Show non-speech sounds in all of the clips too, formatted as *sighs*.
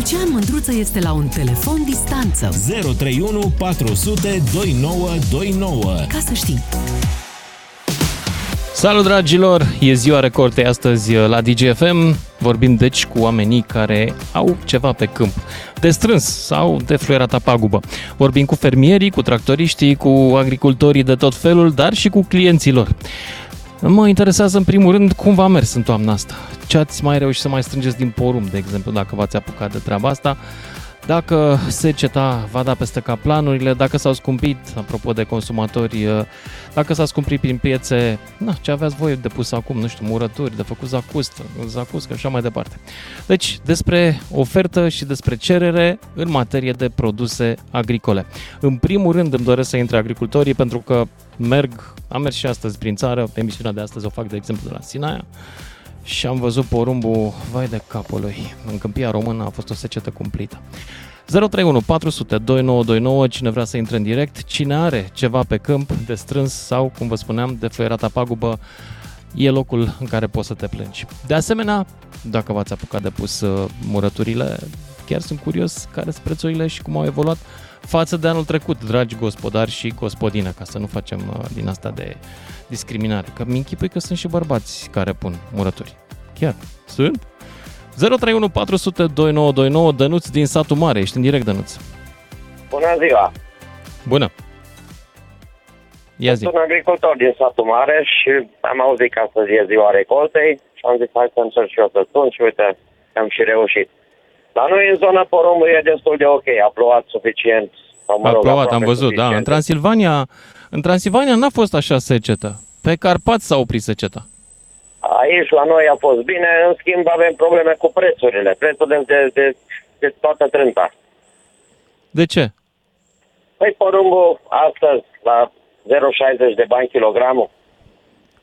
Lucian Mândruță este la un telefon distanță. 031 400 2929. Ca să știi. Salut dragilor! E ziua recoltei astăzi la DGFM. Vorbim deci cu oamenii care au ceva pe câmp. De strâns sau de fluierata pagubă. Vorbim cu fermierii, cu tractoriștii, cu agricultorii de tot felul, dar și cu clienților. Mă interesează în primul rând cum v-a mers în toamna asta. Ce ați mai reușit să mai strângeți din porum, de exemplu, dacă v-ați apucat de treaba asta dacă seceta va da peste cap planurile, dacă s-au scumpit, apropo de consumatori, uh, dacă s-a scumpit prin piețe, na, ce aveați voi de pus acum, nu știu, murături, de făcut zacust, zacust, și așa mai departe. Deci, despre ofertă și despre cerere în materie de produse agricole. În primul rând îmi doresc să intre agricultorii pentru că merg, am mers și astăzi prin țară, emisiunea de astăzi o fac, de exemplu, de la Sinaia, și am văzut porumbul, vai de capul lui, în câmpia română a fost o secetă cumplită. 031 400 2929, cine vrea să intre în direct, cine are ceva pe câmp de strâns sau, cum vă spuneam, de fluierata pagubă, e locul în care poți să te plângi. De asemenea, dacă v-ați apucat de pus uh, murăturile, chiar sunt curios care sunt prețurile și cum au evoluat față de anul trecut, dragi gospodari și gospodine, ca să nu facem uh, din asta de discriminare. Că mi închipui că sunt și bărbați care pun murături. Chiar. Sunt? 031 400 2929 Dănuț din satul mare. Ești în direct, Dănuț. Bună ziua! Bună! Ia zi. Sunt un agricultor din satul mare și am auzit că astăzi e ziua recoltei și am zis hai să încerc și eu să sun și uite, am și reușit. La noi în zona porumbului e destul de ok, a plouat suficient. Sau, mă a rog, plouat, am văzut, suficient. da. În Transilvania, în Transilvania n-a fost așa secetă. Pe Carpați s-a oprit seceta. Aici la noi a fost bine, în schimb avem probleme cu prețurile. Prețurile de, de, de toată trânta. De ce? Păi porumbul astăzi la 0,60 de bani kilogramul,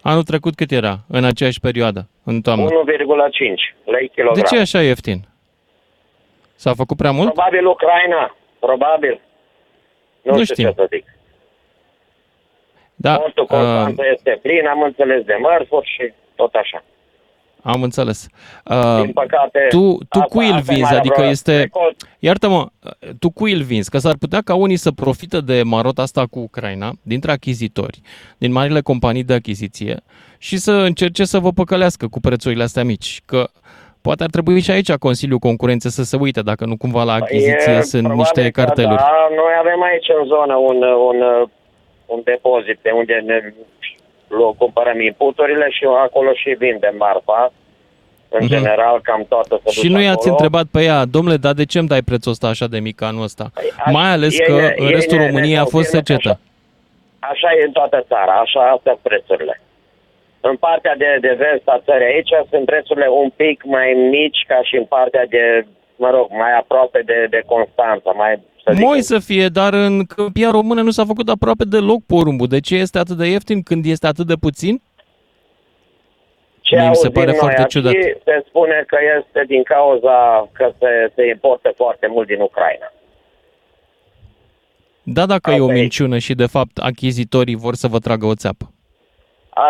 Anul trecut cât era în aceeași perioadă, în toamnă? 1,5 lei kilogram. De ce e așa ieftin? S-a făcut prea mult? Probabil Ucraina, probabil. Nu, Nu știu știm. ce să zic. Da, Portul uh, Constanța este plin, am înțeles de mărfuri și tot așa. am înțeles. Uh, Din păcate, tu, tu asta- cui îl asta e vinzi? mai Adică aproape. este... Recol- Iartă-mă, tu cui îl vinzi? Că s-ar putea ca unii să profite de marota asta cu Ucraina, dintre achizitori, din marile companii de achiziție și să încerce să vă păcălească cu prețurile astea mici. Că poate ar trebui și aici Consiliul Concurențe să se uite dacă nu cumva la achiziție E sunt probabil niște că carteluri. Da, noi avem aici în zonă un, un, un depozit de unde ne lu- cumpărăm inputurile și acolo și vindem marfa. În Mhm. general, cam toată se Și duce nu i-ați acolo. întrebat pe ea, domnule, dar de ce îmi dai prețul ăsta așa de mic anul ăsta? Păi, a- Mai ales e- că e- în e- restul e- României a ne fost confirmă că secetă. Așa e în toată țara, așa astea sunt prețurile. În partea de, de vest a țării aici sunt prețurile un pic mai mici ca și în partea de, mă rog, mai aproape de, de Constanța, mai să zic, Moi să fie, dar în câmpia română nu s-a făcut aproape deloc porumbul. De ce este atât de ieftin când este atât de puțin? ce mie mi se auzim pare noi foarte aici, ciudat. Se spune că este din cauza că se, se importă foarte mult din Ucraina. Da, dacă e Asta o e. minciună și de fapt achizitorii vor să vă tragă o țeapă.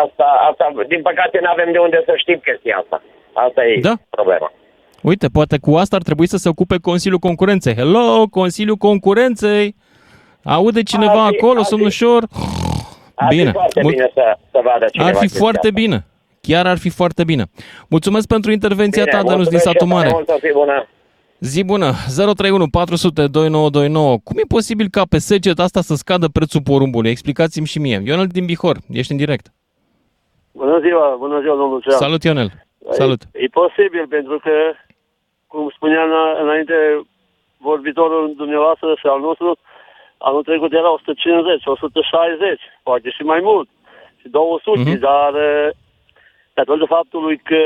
Asta, asta, din păcate, nu avem de unde să știm chestia asta. Asta e Da. problema. Uite, poate cu asta ar trebui să se ocupe Consiliul Concurenței. Hello, Consiliul Concurenței! Aude cineva Ar fi- acolo, ar fi- somnușor? Ar *sighs* Bine. fi foarte Mul- bine să, să vadă cineva Ar fi chestia foarte asta. bine. Chiar ar fi foarte bine. Mulțumesc pentru intervenția Bine, ta, Dănuț din mulțumesc și satul tare mare. mult, să fii bună. Zi bună, 031 400 2929. Cum e posibil ca pe seceta asta să scadă prețul porumbului? Explicați-mi și mie. Ionel din Bihor, ești în direct. Bună ziua, bună ziua, domnul Lucian. Salut, Ionel. Salut. E, e posibil, pentru că, cum spunea îna- înainte vorbitorul dumneavoastră și al nostru, anul trecut era 150, 160, poate și mai mult, și 200, Mhm. dar eh, datorită faptului că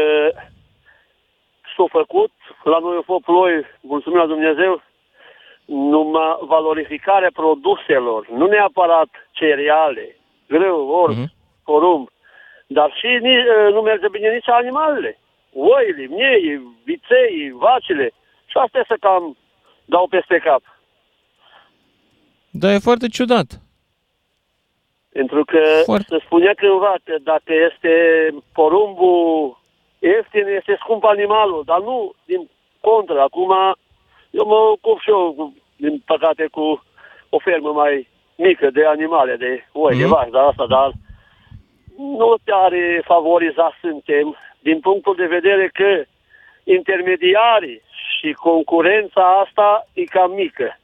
s-a făcut, la noi au fost ploi, mulțumim la Dumnezeu, numai valorificarea produselor, nu neapărat cereale, grâu, orb, Mhm. porumb, dar și ni- eh, nu merge bine nici animalele. Oile, miei, viței, vacile. Și astea să cam dau peste cap. Da, e foarte ciudat. Pentru că Foarte. se spunea cândva că dacă este porumbul ieftin, este scump animalul, dar nu din contră. Acum Eu mă ocup și eu, cu- din păcate, cu o fermă mai mică de animale, de oi, de Mhm. vaci, dar asta, dar nu tare favorizați suntem din punctul de vedere că intermediarii și concurența asta e cam mică.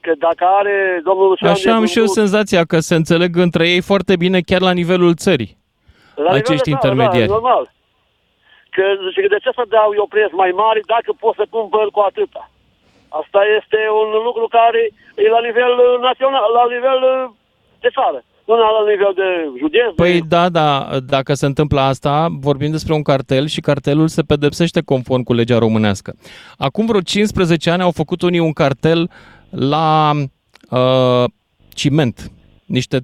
Că dacă are domnul Lucian Așa am și eu Negru- senzația că se înțeleg între ei foarte bine chiar la nivelul țării. La nivel acești de- da, intermediari. Da, normal. Că zice, de ce să dau eu preț mai mare dacă pot să cumpăr cu atâta? Asta este un lucru care e la nivel uh, național, la nivel uh, de țară, nu la nivel de județ. Păi de... da, da, dacă se întâmplă asta, vorbim despre un cartel și cartelul se pedepsește conform cu legea românească. Acum vreo 15 ani au făcut unii un cartel la uh, ciment. Niște 3-4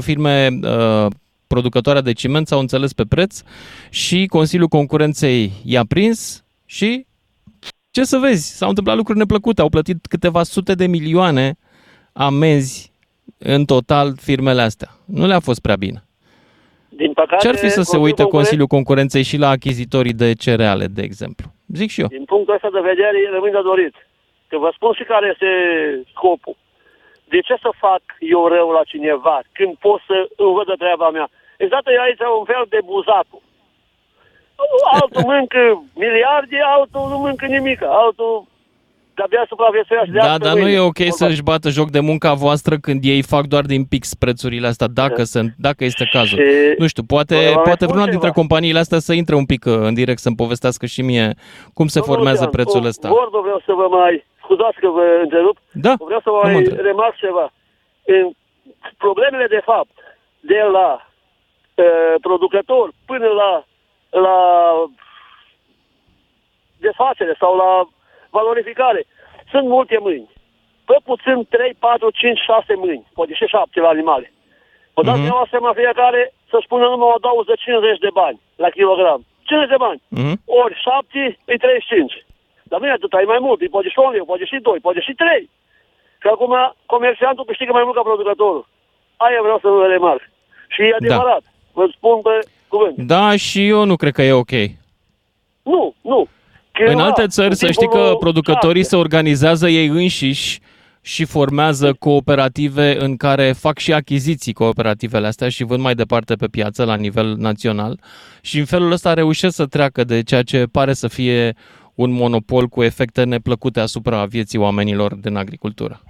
firme uh, producătoare de ciment s-au înțeles pe preț și Consiliul Concurenței i-a prins și ce să vezi, s-au întâmplat lucruri neplăcute, au plătit câteva sute de milioane amenzi în total firmele astea. Nu le-a fost prea bine. Din păcate, Ce ar fi să se Consiliul uite Concuren- Consiliul Concurenței și la achizitorii de cereale, de exemplu? Zic și eu. Din punctul ăsta de vedere, rămâne de dorit. Că vă spun și care este scopul. De ce să fac eu rău la cineva când pot să îmi văd de treaba mea? Exact e aici un fel de buzatul. *laughs* Altul mănâncă miliarde, altul nu mănâncă nimic. Altul de-abia supraviețuiește de Da, azi pe dar nu mâine. e ok Vorba. să-și bată joc de munca voastră când ei fac doar din pix prețurile astea, dacă, sunt, dacă este cazul. Și- Nu știu, poate, Vă mai poate spun vreuna ceva. dintre companiile astea să intre un pic uh, în direct să-mi povestească și mie cum se Domnul formează Lucian, prețul o ăsta. Vorbă vreau să vă mai... Scuzați că vă întrerup. Da, Vreau să vă nu mă mai întreb. remarc ceva. În problemele, de fapt, de la uh, producător până la, la desfacere sau la valorificare, sunt multe mâini. Pe puțin 3, 4, 5, 6 mâini, poate și 7 la animale. Vă dați Mhm. mm-hmm. seama fiecare să spună numai o doză 50 de bani la kilogram. 50 de bani. Mhm. Ori 7 e 35. Dar nu e atât, e mai mult, e poate și 1 leu, poate și 2, poate și 3. Că acum comerciantul câștigă mai mult ca producătorul. Aia vreau să vă remarc. Și e adevărat. Vă spun pe cuvânt. Da, și eu nu cred că e ok. Nu, nu. Că În da, alte țări, să știi timpul că lui producătorii șapte. se organizează ei înșiși și formează cooperative în care fac și achiziții cooperativele astea și vând mai departe pe piață la nivel național și în felul ăsta reușesc să treacă de ceea ce pare să fie un monopol cu efecte neplăcute asupra vieții oamenilor din agricultură.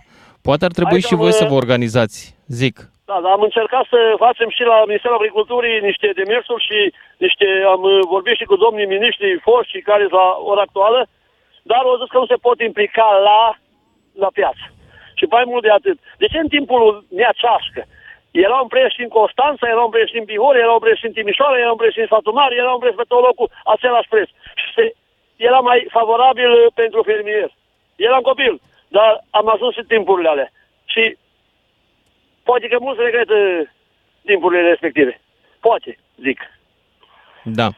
Poate ar trebui Aici și am, voi să uh, vă organizați, zic. Da, dar am încercat să facem și la Ministerul Agriculturii niște demersuri și niște, am uh, vorbit și cu domnii miniștri foști și care la ora actuală, dar au zis că nu se pot implica la, la piață. Și mai mult de atât. De ce în timpul lui Nea Ceașcă erau împreși în Constanța, erau împreși în Bihor, erau împreși în Timișoara, erau împreși în Sfatu Mare, erau împreși pe tot locul același preț. Și se, era mai favorabil uh, pentru fermier. Eram copil, dar am ajuns și timpurile alea. Și poate că mulți regretă timpurile respective. Poate, zic. Da.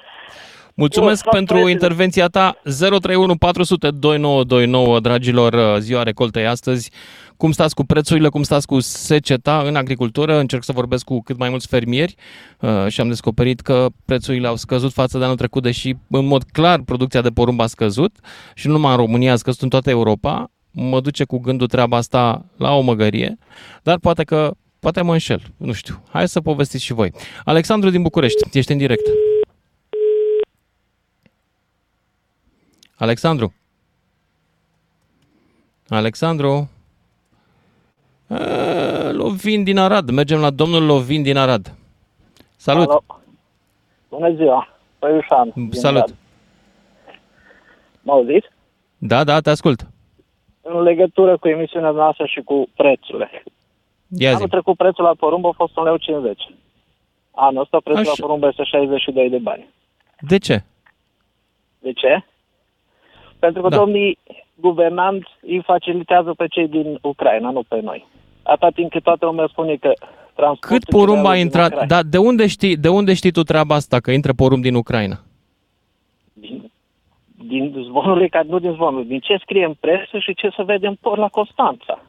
Mulțumesc Bun, pentru prietene. intervenția ta. 031 400 2929, dragilor, uh, ziua recoltei astăzi. Cum stați cu prețurile, cum stați cu seceta în agricultură? Încerc să vorbesc cu cât mai mulți fermieri uh, și am descoperit că prețurile au scăzut față de anul trecut, deși în mod clar producția de porumb a scăzut și nu numai în România, a scăzut în toată Europa. Mă duce cu gândul treaba asta la o măgărie, dar poate că Poate mă înșel, nu știu. Hai să povestiți și voi. Alexandru din București, ești în direct. Alexandru? Alexandru? A, Lovin din Arad. Mergem la domnul Lovin din Arad. Salut! Alo. Bună ziua, Păiușan. din Salut! Arad. Mă auziți? Da, da, te ascult. În legătură cu emisiunea noastră și cu prețurile. Ia zi. Anul trecut prețul la porumb a fost 1,50 leu. Anul ăsta prețul Așa. la porumb este 62 de bani. De ce? De ce? Pentru că Da. da. domnii guvernanți îi facilitează pe cei din Ucraina, nu pe noi. Atâta timp cât toată lumea spune că transportul Cât porumb a cerealelor din intrat? Ucraina- Da, de unde știi, de unde știi tu treaba asta, că intră porumb din Ucraina? Din, din zvonurile, care nu din zvonuri, din ce scrie în presă și ce se vede în port la Constanța.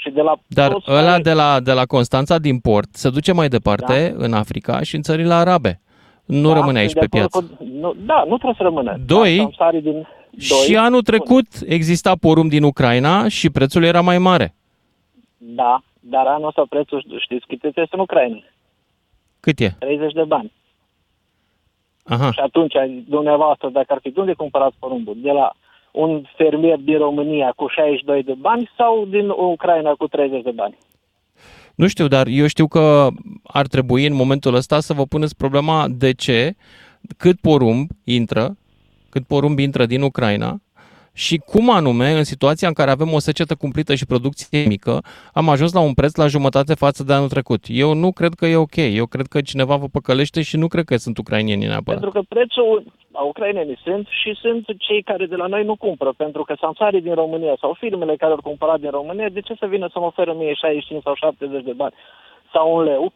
Și de la Dar toți ăla care- de la, de la Constanța din port se duce mai departe în Africa și în țările arabe. Nu Da, rămâne aici sunt pe de acord piață. Cu, nu, da, nu trebuie să rămână. Doi- Da, samsarii din, Doi, și anul trecut exista porumb din Ucraina și prețul era mai mare. Da, dar anul ăsta prețul, știți cât este în Ucraina? Cât e? 30 de bani. Aha. Și atunci, dumneavoastră, dacă ar fi de unde cumpărați porumbul? De la un fermier din România cu 62 de bani sau din Ucraina cu 30 de bani? Nu știu, dar eu știu că ar trebui în momentul ăsta să vă puneți problema de ce, cât porumb intră, cât porumb intră din Ucraina și cum anume, în situația în care avem o secetă cumplită și producție mică, am ajuns la un preț la jumătate față de anul trecut. Eu nu cred că e ok. Eu cred că cineva vă păcălește și nu cred că sunt ucrainieni neapărat. Pentru că prețul a ucrainenii sunt și sunt cei care de la noi nu cumpără, pentru că samsarii din România sau firmele care au cumpărat din România, de ce să vină să mă oferă mie 65 sau 70 de bani sau un leu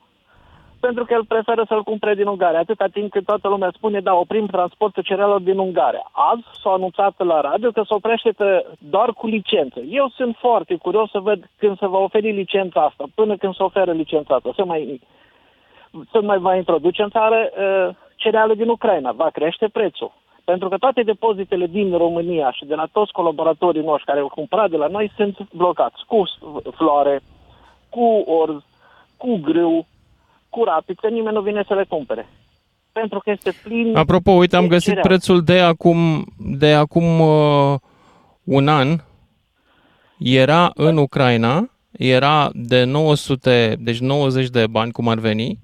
pentru că el preferă să-l cumpere din Ungaria, atâta timp cât toată lumea spune, da, oprim transportul cerealelor din Ungaria. Azi s-a anunțat la radio că se oprește doar cu licență. Eu sunt foarte curios să văd când se va oferi licența asta, până când se oferă licența asta, să mai, să mai va introduce în țară uh, cereale din Ucraina, va crește prețul. Pentru că toate depozitele din România și de la toți colaboratorii noștri care au cumpărat de la noi sunt blocați cu floare, cu orz, cu grâu, cu rapiță, nimeni nu vine să le cumpere. Pentru că este plin... Apropo, uite, am găsit cereal. prețul de acum, de acum uh, un an. Era în Ucraina, era de 900, deci 90 de bani, cum ar veni,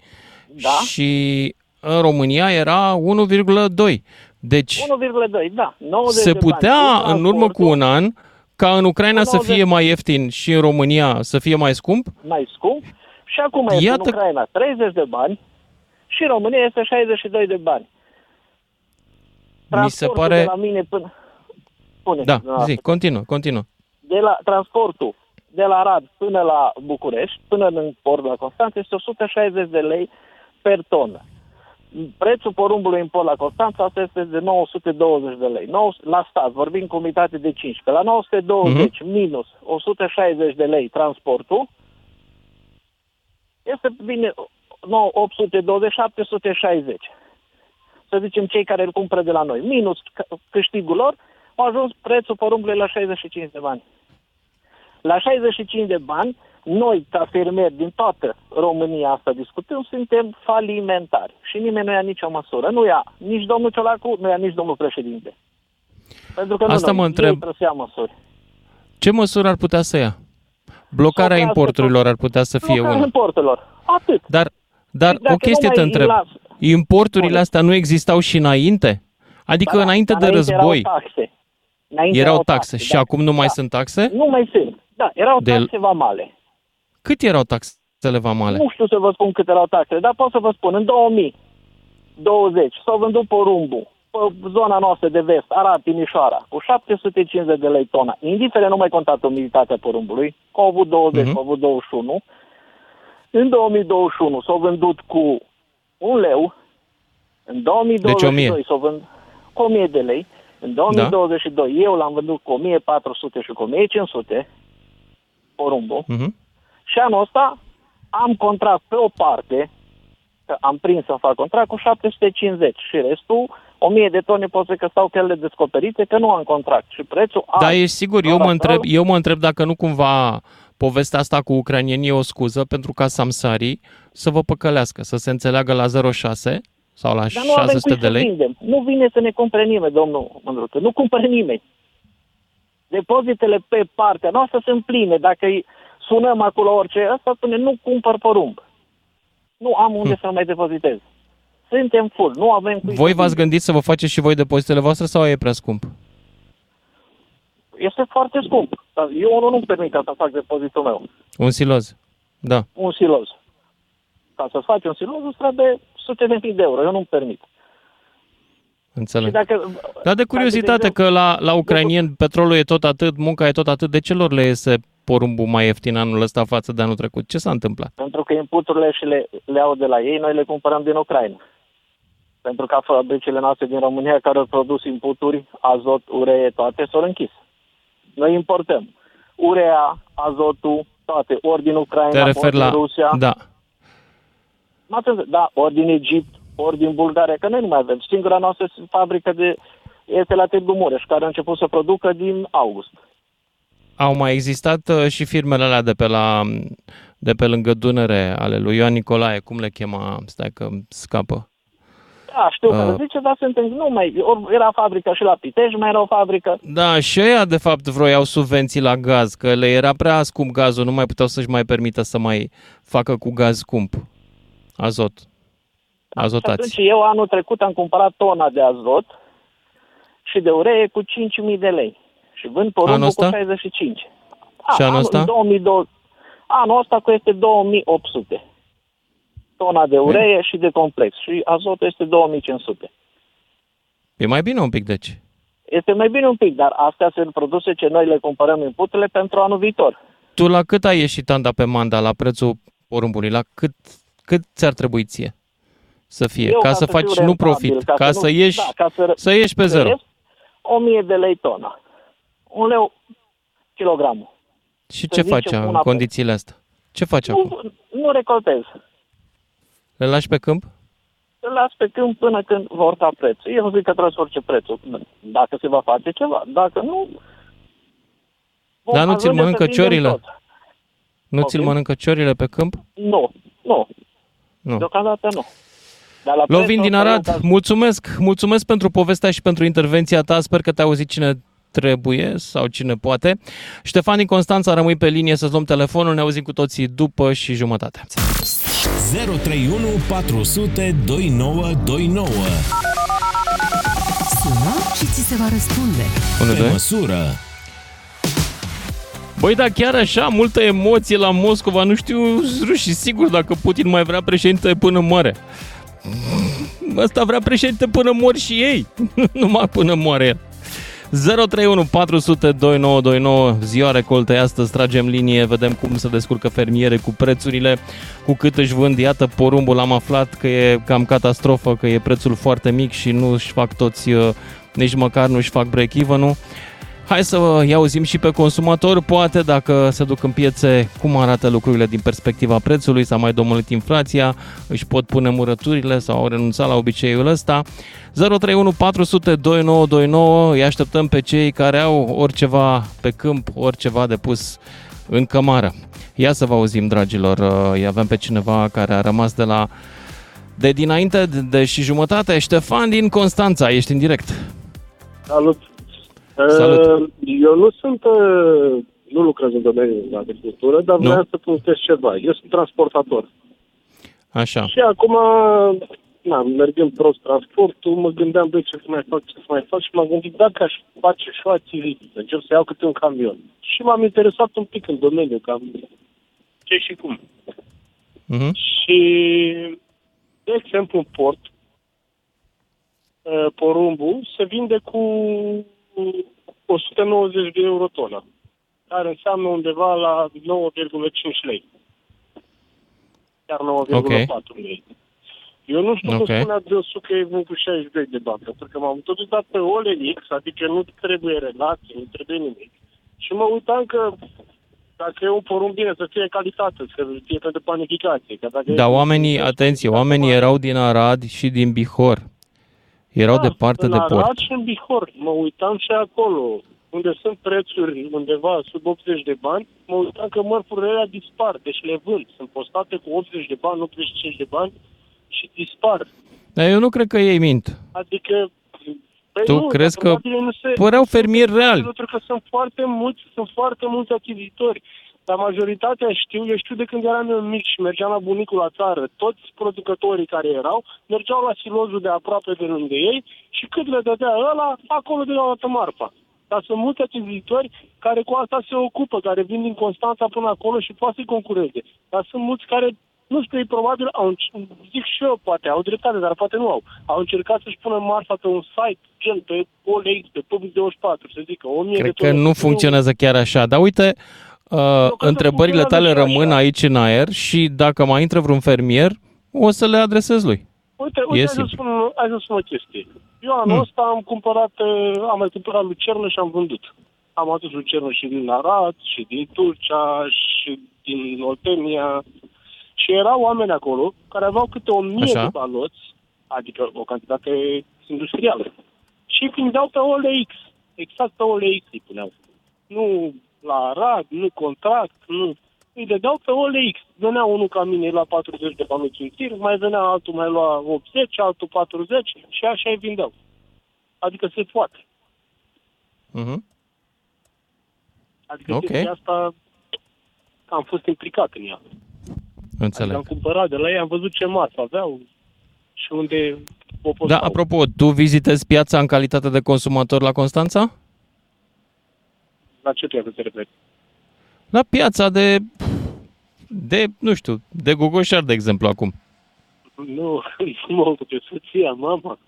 Da? și în România era 1,2. Deci 1,2, da. 90 se de bani. putea, Cu în urmă cu transportul un an, ca în Ucraina Cu să 90. fie mai ieftin și în România să fie mai scump? Mai scump. Și acum este Iată- în Ucraina 30 de bani și în România este 62 de bani. Mi se Transportul pare... De la mine până... Spune, Da, dumneavoastră. zi, continuă, continuă. de la transportul de la Arad până la București, până în port la Constanța, este 160 de lei per tonă. Prețul porumbului în port la Constanța asta este de 920 de lei. Nou, la stat, vorbim cu unitate de 15. La 920 Mhm. minus 160 de lei transportul, este bine 9, 820, 760. Să zicem cei care îl cumpără de la noi. Minus c- câștigul lor, a ajuns prețul porumbului la 65 de bani. La 65 de bani, noi, ca fermieri din toată România asta discutăm, suntem falimentari. Și nimeni nu ia nicio măsură. Nu ia nici domnul Ciolacu, nu ia nici domnul președinte. Pentru că Asta nu mă noi, întreb. ei trebuie să ia măsuri. Ce măsuri ar putea să ia? Blocarea Să oprească importurilor tot- ar putea să fie Blocarea una. importurilor. Atât. Dar, dar Și dacă o chestie nu te mai întreb. las- Importurile Spune. astea nu existau și înainte? Adică Ba da, înainte dar de război Erau taxe. Înainte erau taxe și da. acum nu mai Da. sunt taxe? Nu mai sunt. Da, erau De- taxe vamale. Cât erau taxele vamale? Nu știu să vă spun cât erau taxele, dar pot să vă spun, în 2020 s-au vândut porumbul pe zona noastră de vest, Arad, Timișoara, cu 750 de lei tona. Indiferent nu mai contat umiditatea porumbului, că au avut 20, Mhm. că au avut 21. În 2021 s-au vândut cu un leu, în 2022 Deci 1000. s-au vândut cu 1000 de lei, în 2022 eu l-am vândut cu 1400 și cu 1500 porumbul. Mhm. Și anul ăsta am contract pe o parte, că am prins să fac contract cu 750 și restul, 1000 de tone pot să că stau pe ele descoperite, că nu am contract. Și prețul Da, azi, e sigur. Eu doar mă, astfel, întreb, eu mă întreb dacă nu cumva povestea asta cu ucranienii e o scuză pentru ca Samsari să vă păcălească, să se înțeleagă la 0,6 sau la Dar nu avem 600 cui de să lei. vindem. Nu vine să ne cumpere nimeni, domnul Mândruță. Nu cumpără nimeni. Depozitele pe partea noastră sunt pline. Dacă îi sunăm acolo orice, ăsta spune nu cumpăr porumb. Nu am unde Hm. să mai depozitez. Suntem full, nu avem cui Voi să v-ați vindem. gândit să vă faceți și voi depozitele voastre sau e prea scump? Este foarte scump. Dar eu nu, nu-mi permit ca să fac depozitul meu. Un siloz. Da. Un siloz. Ca să faci un siloz îți trebuie sute de mii de euro. Eu nu-mi permit. Înțeleg. Și dacă, Dar de dacă, curiozitate exemplu, că la, la ucrainieni petrolul e tot atât, munca e tot atât, de ce lor le iese porumbul mai ieftin anul ăsta față de anul trecut? Ce s-a întâmplat? Pentru că inputurile și le, le au de la ei, noi le cumpărăm din Ucraina. Pentru că fabricile noastre din România care au produs inputuri, azot, uree, toate, s-au închis. Noi importăm urea, azotul, toate, ori din Ucraina, Te referi ori din la... Rusia. Da. M-ați înțeles? Da, ori din Egipt, ori din Bulgaria, că noi nu mai avem. Singura noastră fabrică de este la Târgu Mureș, care a început să producă din august. Au mai existat uh, și firmele alea de pe la de pe lângă Dunăre ale lui Ioan Nicolae, cum le chema, stai că îmi scapă. Da, știu că Uh. zice, dar sunt în... Nu mai... Or, era fabrica și la Pitești, mai era o fabrică. Da, și ăia de fapt vroiau subvenții la gaz, că le era prea scump gazul, nu mai puteau să-și mai permită să mai facă cu gaz scump. Azot. Și Azotați. atunci eu anul trecut am cumpărat tona de azot și de uree cu 5.000 de lei. Și vând Anul porumbul cu ăsta? 65. Și anul ăsta? 2020, anul ăsta cu este 2800. Tona de uree și de complex. Și azotul este 2500. E mai bine un pic, deci. Este mai bine un pic, dar astea sunt produse ce noi le cumpărăm inputele pentru anul viitor. Tu la cât ai ieșit anda pe manda, la prețul porumbului? La cât, cât ți-ar trebui ție să fie? Eu, ca, ca să să faci fiu nu rentabil, profit, ca ca, să să, nu- ieși, da, ca să- să ieși pe zero. Trăiesc 1000 de lei tona. Un leu kilogramul. Și să ce faci zicem în una pe- condițiile astea? Ce faci acum? Nu, nu recoltez. Le lași pe câmp? Îl las pe câmp până când va urca prețul. Eu nu zic că trebuie să urce prețul. Dacă se va face ceva. Dacă nu... vom Dar nu ți-l ajunge mănâncă să vindem ciorile? tot. Nu Ok. ți-l mănâncă ciorile pe câmp? Nu, nu. Nu. Deocamdată nu. Dar la Lovin prețul din ăsta Arad, eu ca- mulțumesc, mulțumesc pentru povestea și pentru intervenția ta. Sper că te-a auzit cine trebuie sau cine poate. Ștefan din Constanța, rămâi pe linie să-ți luăm telefonul, ne auzim cu toții după și jumătate. 031 400 2929. Sună și ți se va răspunde. 1, Pe 2. măsură. Băi, dar chiar așa, multă emoție la Moscova, nu știu rușii sigur dacă Putin mai vrea președinte până moare. Ăsta vrea președinte până mor și ei, *laughs* numai până moare el. 031 400 2929 Ziua recoltei astăzi tragem linie Vedem cum se descurcă fermiere cu prețurile Cu cât își vând Iată porumbul am aflat că e cam catastrofă Că e prețul foarte mic și nu își fac toți uh, Nici măcar nu își fac break-even-ul Hai să îi auzim și pe consumator, poate dacă se duc în piețe, cum arată lucrurile din perspectiva prețului, s-a mai domolit inflația, își pot pune murăturile sau au renunțat la obiceiul ăsta. 031 400 2929, îi așteptăm pe cei care au oriceva pe câmp, oriceva de pus în cămară. Ia să vă auzim, dragilor, îi avem pe cineva care a rămas de la de dinainte de, de și jumătate. Ștefan din Constanța, ești în direct. Salut! Salut. Uh, Eu nu sunt, uh, nu lucrez în domeniul de agricultură, dar Nu. vreau să punctez ceva. Eu sunt transportator. Așa. Și acum, na, mergând prost transportul, mă gândeam, băi, ce să mai fac, ce să mai fac și m-am gândit dacă aș face și o activitate, încep să iau câte un camion. Și m-am interesat un pic în domeniu, cam ce și cum. Mhm. Și, de exemplu, în port, uh, porumbul se vinde cu 190 de euro tona, care înseamnă undeva la 9,5 lei. Chiar 9,4 lei. Eu nu știu Ok. cum spunea dânsul că e vând cu 62 de bani, pentru că m-am tot uitat pe OLX, adică nu trebuie relații, nu trebuie nimic. Și mă uitam că dacă e un porumb bine, să fie calitate, să fie pentru panificație. Că dacă Da, e- oamenii, atenție, oamenii erau din Arad și din Bihor. Erau Da, departe în de Arad port. și în Bihor. Mă uitam și acolo, unde sunt prețuri undeva sub 80 de bani, mă uitam că mărfurile alea dispar, deci le vând. Sunt postate cu 80 de bani, 85 de bani și dispar. Dar eu nu cred că ei mint. Adică... Păi Tu nu, crezi dar că probabil nu se, păreau fermieri reali? Pentru că sunt foarte mulți, sunt foarte mulți achizitori. Dar majoritatea știu, eu știu de când eram eu mic și mergeam la bunicul la țară, toți producătorii care erau, mergeau la silozul de aproape de lângă ei și cât le dădea ăla, acolo de la toată marfa. Dar sunt mulți achizitori care cu asta se ocupă, care vin din Constanța până acolo și poate să-i concureze. Dar sunt mulți care, nu știu, ei probabil au, înc- zic și eu, poate, au dreptate, dar poate nu au. Au încercat să-și pună marfa pe un site, gen pe OLX, pe Public24, să zică, 1000 de Cred că tone. nu funcționează chiar așa. Dar uite, uh, că întrebările tale funcționează și rămân așa. aici în aer și dacă mai intră vreun fermier, o să le adresez lui. Uite, E uite hai, să simplu. spun, hai să spun o chestie. Eu anul Hmm. ăsta am cumpărat, uh, am mai cumpărat lucernă și am vândut. Am adus lucernă și din Arad, și din Turcia, și din Oltenia. Și erau oameni acolo care aveau câte o mie Așa. de baloți, adică o cantitate industrială. și vindeau pe OLX. Exact pe OLX îi puneau. Nu la Arad, nu contract, nu. Îi dădeau pe OLX. Venea unul ca mine la 40 de bani în tir, mai venea altul mai lua 80, altul 40 și așa îi vindeau. Adică se poate. Mhm. Adică Ok. okay. chestia asta am fost implicat în ea. Adică Înțeleg. am cumpărat de la ei, am văzut ce masă aveau și unde o Da, postau. apropo, tu vizitezi piața în calitate de consumator la Constanța? La ce trebuie să te referi? La piața de, de, nu știu, de Gogoșar, de exemplu, acum. Nu, *laughs* mă ocup de soția, mama.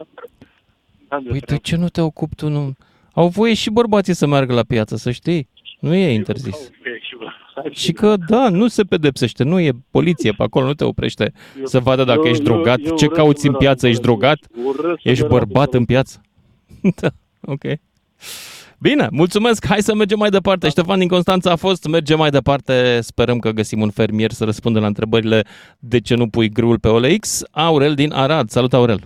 N-am de Păi de treabă. ce nu te ocupi tu? Nu? Au voie și bărbații să meargă la piață, să știi. Nu e interzis. Și că, da, nu se pedepsește, nu e poliție pe acolo, nu te oprește să vadă dacă Eu- ești eu- drogat. eu Ce urăsc cauți în să piață? merg Ești la drogat? Urăsc să Ești merg la bărbat piață. în *laughs* piață? Da, ok. Bine, mulțumesc. Hai să mergem mai departe. Ștefan din Constanța a fost. Mergem mai departe. Sperăm că găsim un fermier să răspundă la întrebările de ce nu pui grâul pe OLX. Aurel din Arad. Salut, Aurel.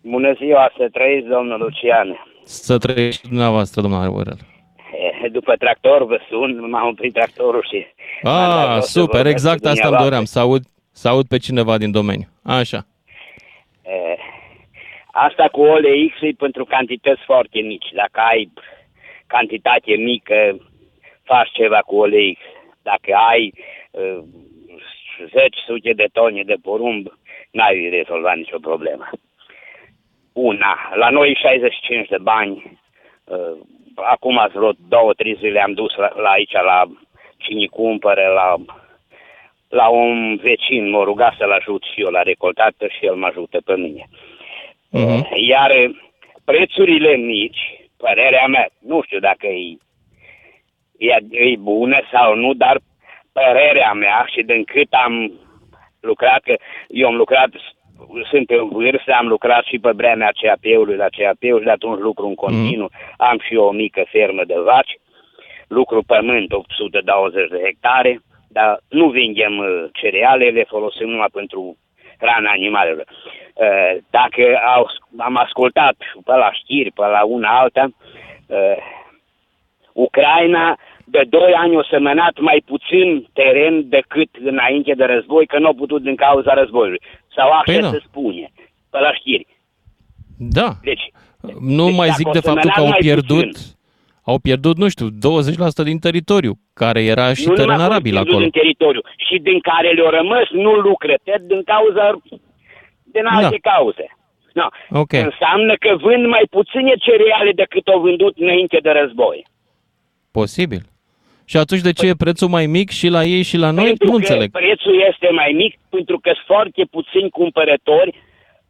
Bună ziua, să trăiți, domnul Lucian. Să trăiești și dumneavoastră, domnul Aurel. Eh, După tractor vă sun, m-a oprit tractorul și... m-am dat Ah, jos să super, vorbesc exact cu asta îmi dumneavoastră. doream, să aud, să aud pe cineva din domeniu. Așa. Eh, Asta cu OLX e pentru cantități foarte mici. Dacă ai cantitate mică, faci ceva cu OLX. Dacă ai uh, 10 sute de tone de porumb, n-ai rezolvat nicio problemă. Una, la noi 65 de bani, uh, acum ați vreo două, trei zile am dus la, la aici, la cine cumpără, la, la un vecin, mă ruga să-l ajut și eu la recoltată și el mă ajută pe mine. Mhm. Iar eh, prețurile mici, părerea mea, nu știu dacă e, e, e bună sau nu, dar părerea mea și din cât am lucrat, că eu am lucrat, sunt în vârstă, am lucrat și pe vremea CAP-ului la CAP-ul și de atunci lucru în continuu, am și eu o mică fermă de vaci, lucru pământ 820 de hectare, dar nu vindem uh, cereale, le folosim numai pentru hrana animalelor. Uh, Dacă au, am ascultat pe la știri, pe la una alta, uh, Ucraina de doi ani o semănat mai puțin teren decât înainte de război, că nu au putut din cauza războiului. Sau așa Păi da. se spune, pe la știri. Da. Deci, Nu Deci mai dacă zic o de să faptul că meargă au mai pierdut, puțin. Au pierdut, nu știu, 20% din teritoriu, care era și nu teren numai arabil pierdut acolo. în teritoriu, și din care le-au rămas nu lucră, pierd din cauza, din alte cauze. No. Ok. Înseamnă că vând mai puține cereale decât au vândut înainte de război. Posibil. Și atunci de ce e prețul mai mic și la ei și la noi? pentru Nu că înțeleg. prețul este mai mic, pentru că sunt foarte puțini cumpărători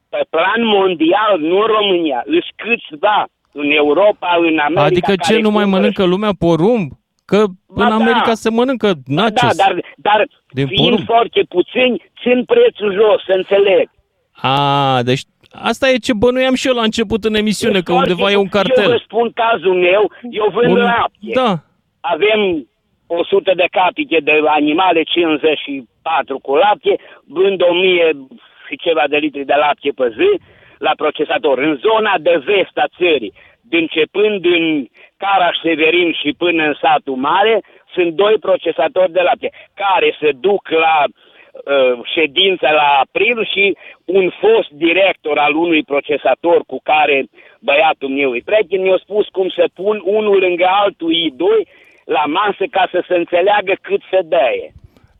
pe plan mondial, nu în România, îți câțiva în Europa, în America. Adică ce care nu mai cumpără mănâncă lumea porumb? Că Ba în da. America se mănâncă Da, nachos. dar, dar Din fiind porumb. foarte puțini, țin prețul jos, să înțeleg. A, deci asta e ce bănuiam și eu la început în emisiune, că Foarte undeva e un puțin. Eu vă cartel. spun cazul meu, eu vând Un- lapte. Da, Avem 100 de capite de animale, 54 cu lapte, vând 1000 și ceva de litri de lapte pe zi la procesator. În zona de vest a țării, de începând din Caraș Severin și până în satul mare, sunt doi procesatori de lapte care se duc la uh, ședința la april și un fost director al unui procesator cu care băiatul meu e prieten mi-a spus cum se pun unul lângă altul ei doi la masă ca să se înțeleagă cât se dăie.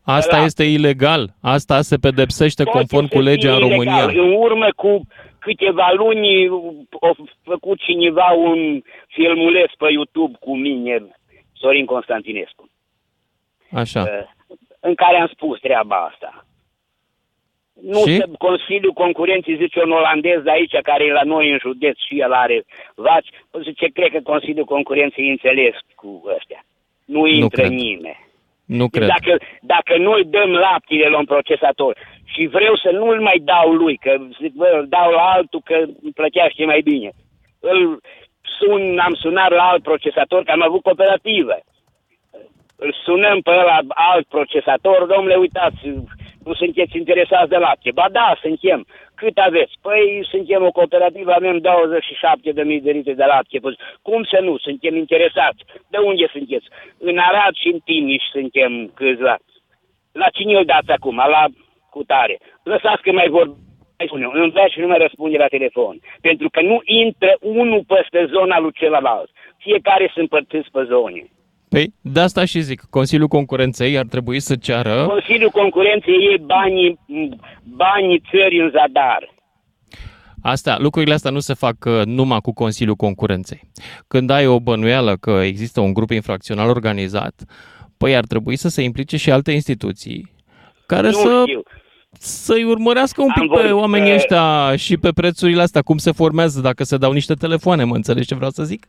asta Da. este ilegal. Asta se pedepsește Poate conform să cu legea în fie România. ilegal. În urmă cu câteva luni a făcut cineva un filmuleț pe YouTube cu mine, Sorin Constantinescu, Așa. uh, în care am spus treaba asta. Nu Și? se, Consiliul Concurenței, zice un olandez de aici, care e la noi în județ și el are vaci, zice, cred că Consiliul Concurenței e înțeles cu ăstea. Nu intră cred. nimeni. Nu Deci cred. Dacă, dacă noi dăm laptele la un procesator și vreau să nu-l mai dau lui, că zic, bă, îl dau la altul că îmi plătește mai bine. Îl sun, am sunat la alt procesator, că am avut cooperativă. Îl sunăm pe la alt procesator, domnule, uitați, nu sunteți interesați de lapte. Ba da, suntem. Cât aveți? Păi suntem o cooperativă, avem 27 de mii de litri de lapte. Păi, cum să nu? Suntem interesați. De unde sunteți? În Arad și în Timiș suntem câțiva. La cine îl dați acum? La cutare. Lăsați că mai vorbim mai spune, îmi vrea și nu mai răspunde la telefon. Pentru că nu intră unul peste zona lui celălalt. Fiecare sunt împărțiți pe zone. Păi, de asta și zic, Consiliul Concurenței ar trebui să ceară... Consiliul Concurenței e banii, banii țării în zadar. Asta, lucrurile astea nu se fac uh, numai cu Consiliul Concurenței. Când ai o bănuială că există un grup infracțional organizat, păi ar trebui să se implice și alte instituții care Nu să, știu. să-i urmărească un Am pic pe vorbit, oamenii uh, ăștia și pe prețurile astea, cum se formează, dacă se dau niște telefoane, mă înțelegi ce vreau să zic?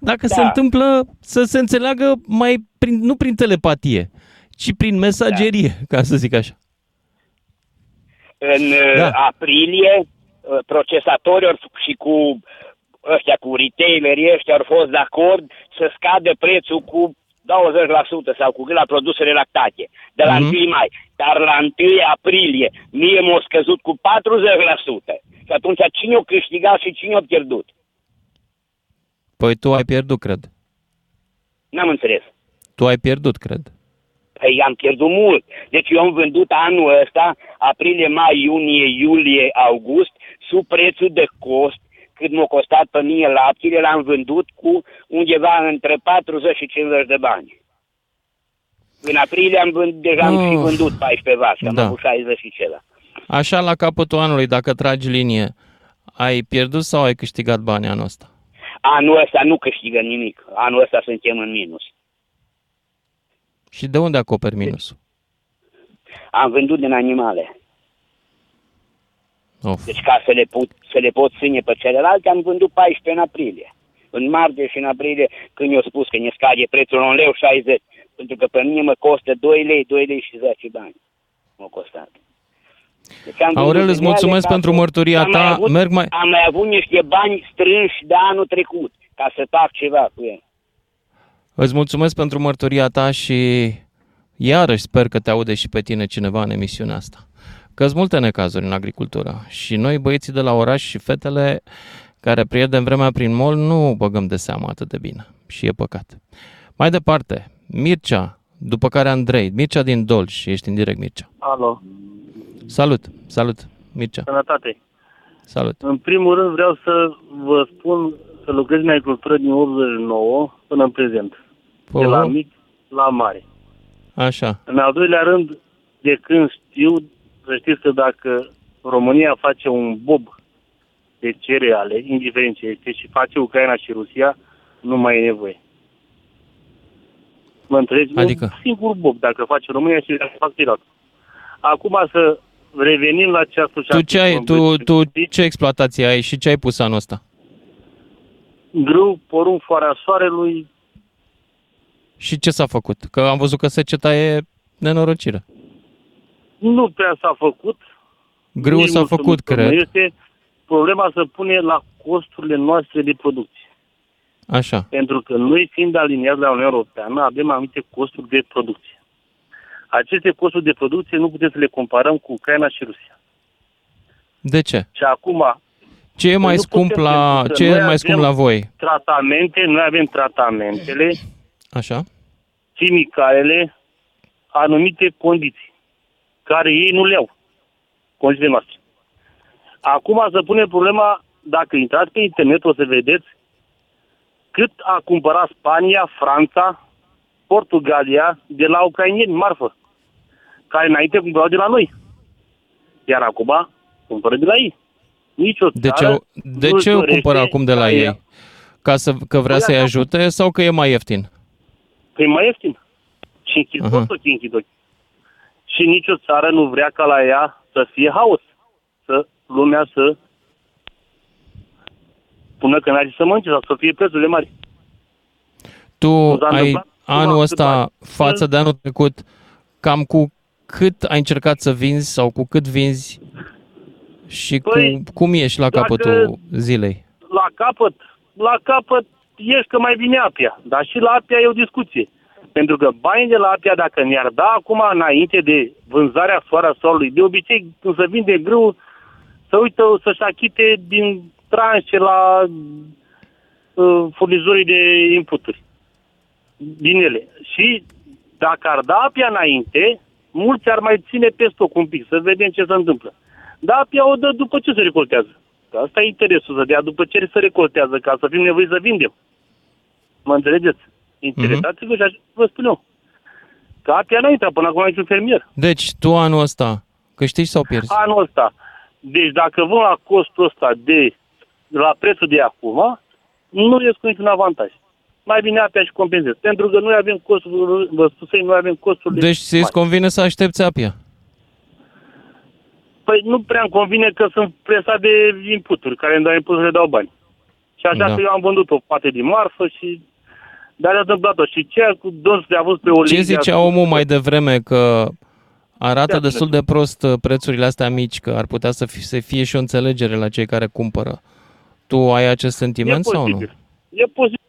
Dacă se Da. întâmplă să se înțeleagă mai prin, nu prin telepatie, ci prin mesagerie, ca să zic așa. În Da. da. aprilie, uh, procesatorii or- și cu ăștia, cu retailerii ăștia au fost de acord să scadă prețul cu 20% sau cu cât la produsele lactate, de la Mhm. 1 mai. Dar la 1 aprilie mie m-a scăzut cu 40%. Și atunci cine o câștigat și cine o pierdut? Păi tu ai pierdut, cred. N-am înțeles. Tu ai pierdut, cred. Păi am pierdut mult. Deci eu am vândut anul ăsta, aprilie, mai, iunie, iulie, august, sub prețul de cost, cât m-a costat pe mine laptele, l-am vândut cu undeva între 40 și 50 de bani. În aprilie am vând, deja am și Oh. vândut 14 vaci, am Da. avut 60 și ceva. Așa, la capătul anului, dacă tragi linie, ai pierdut sau ai câștigat bani anul ăsta? Anul ăsta nu câștigă nimic. Anul ăsta suntem în minus. Și de unde acoperi minusul? Am vândut din animale. Of. Deci ca să le, put, să le pot ține pe celelalte, am vândut 14 în aprilie. În martie și în aprilie, când mi-au spus că ne scade prețul la un leu 60, pentru că pe mine mă costă 2 lei, 2 lei și 10 bani. M-a costat. Deci am Aurel, vândut îți din ele mulțumesc ca pentru să- mărturia am mai ta. Avut, Merg mai- Am mai avut niște bani strânși de anul trecut, ca să fac ceva cu el. Îți mulțumesc pentru mărturia ta și iarăși sper că te aude și pe tine cineva în emisiunea asta. că sunt multe necazuri în agricultură și noi băieții de la oraș și fetele care prietem vremea prin mol nu băgăm de seamă atât de bine și e păcat. Mai departe, Mircea, după care Andrei, Mircea din Dolj, ești în direct Mircea. Alo, Salut, salut Mircea, sănătate. salut. În primul rând vreau să vă spun că lucrez în agricultură din 89 până în prezent. De la Oh, mic la mare. Așa, În al doilea rând, de când știu, să știți că dacă România face un bob de cereale, indiferent ce este, și face Ucraina și Rusia, nu mai e nevoie. Mă înțelegi? Adică? Un singur bob, dacă face România și dacă fac ceilalți. Acum să revenim la ce a spus și tu acum ce, ai, tu, băieții. tu ce exploatație ai și ce ai pus anul ăsta? Grâu, porumb, foarea soarelui, Și ce s-a făcut? Că am văzut că seceta e nenorocire. nu prea s-a făcut. Grâu Nici s-a nu făcut, sunt cred. Este problema să pune la costurile noastre de producție. Așa. Pentru că noi, fiind aliniați la Uniunea Europeană, avem anumite costuri de producție. Aceste costuri de producție nu putem să le comparăm cu Ucraina și Rusia. De ce? Și acum, Ce e mai nu scump putem, la pentru că ce e noi mai scump avem la voi? tratamente, noi avem tratamentele, Așa? chimicalele, anumite condiții, care ei nu le au, condițiile noastre. Acum să pune problema, dacă intrați pe internet, o să vedeți cât a cumpărat Spania, Franța, Portugalia de la ucrainieni, marfă, care înainte cumpărau de la noi. Iar acum cumpără de la ei. Nici o De țară ce, de nu-și ce o dorește cumpără acum de la ca ea- ei? Ca să, că vrea Păi să-i așa. ajute sau că e mai ieftin? Că e mai ieftin. Și închid Aha. tot ochii, închid ochii. Și nicio țară nu vrea ca la ea să fie haos. Să lumea să pună că n-are să mănânce sau să fie prețurile mari. Tu s-a ai întâmplat anul cumva ăsta câțiva ani. față de anul trecut cam cu cât ai încercat să vinzi sau cu cât vinzi și Păi, cu, cum ești la dacă- capătul zilei? La capăt, la capăt ești că mai vine apia. Dar și la apia e o discuție. Pentru că banii de la Apia, dacă ne-ar da acum înainte de vânzarea soara solului, de obicei, când se vinde grâu, să uită să-și achite din tranșe la uh, furnizorii de inputuri din ele. Și dacă ar da Apia înainte, mulți ar mai ține pe stoc un pic, să vedem ce se întâmplă. Dar Apia o dă după ce se recoltează. Că asta e interesul, să dea după ce se recoltează, ca să fim nevoiți să vindem. Mă înțelegeți? Interesați-vă și așa vă spun eu. Că Apia n-a intrat până acum niciun fermier. Deci, tu anul ăsta câștigi sau pierzi? Anul ăsta. Deci dacă vând la costul ăsta de la prețul de acum, nu ies cu niciun avantaj. Mai bine apia și compensez. Pentru că noi avem costuri, vă spusei, noi avem costuri Deci ți-ți convine să aștepți apia. Păi nu prea îmi convine că sunt presat de inputuri, care îmi dau inputuri, dau bani. Și așa Da. că eu am vândut o poate din marfă și dar a întâmplat-o. Și ce cu dos de avut pe Olivia... Ce zicea omul mai devreme că arată Ia destul de prost uh, prețurile astea mici, că ar putea să fie, să fie și o înțelegere la cei care cumpără. Tu ai acest sentiment e sau nu? posibil. E posibil.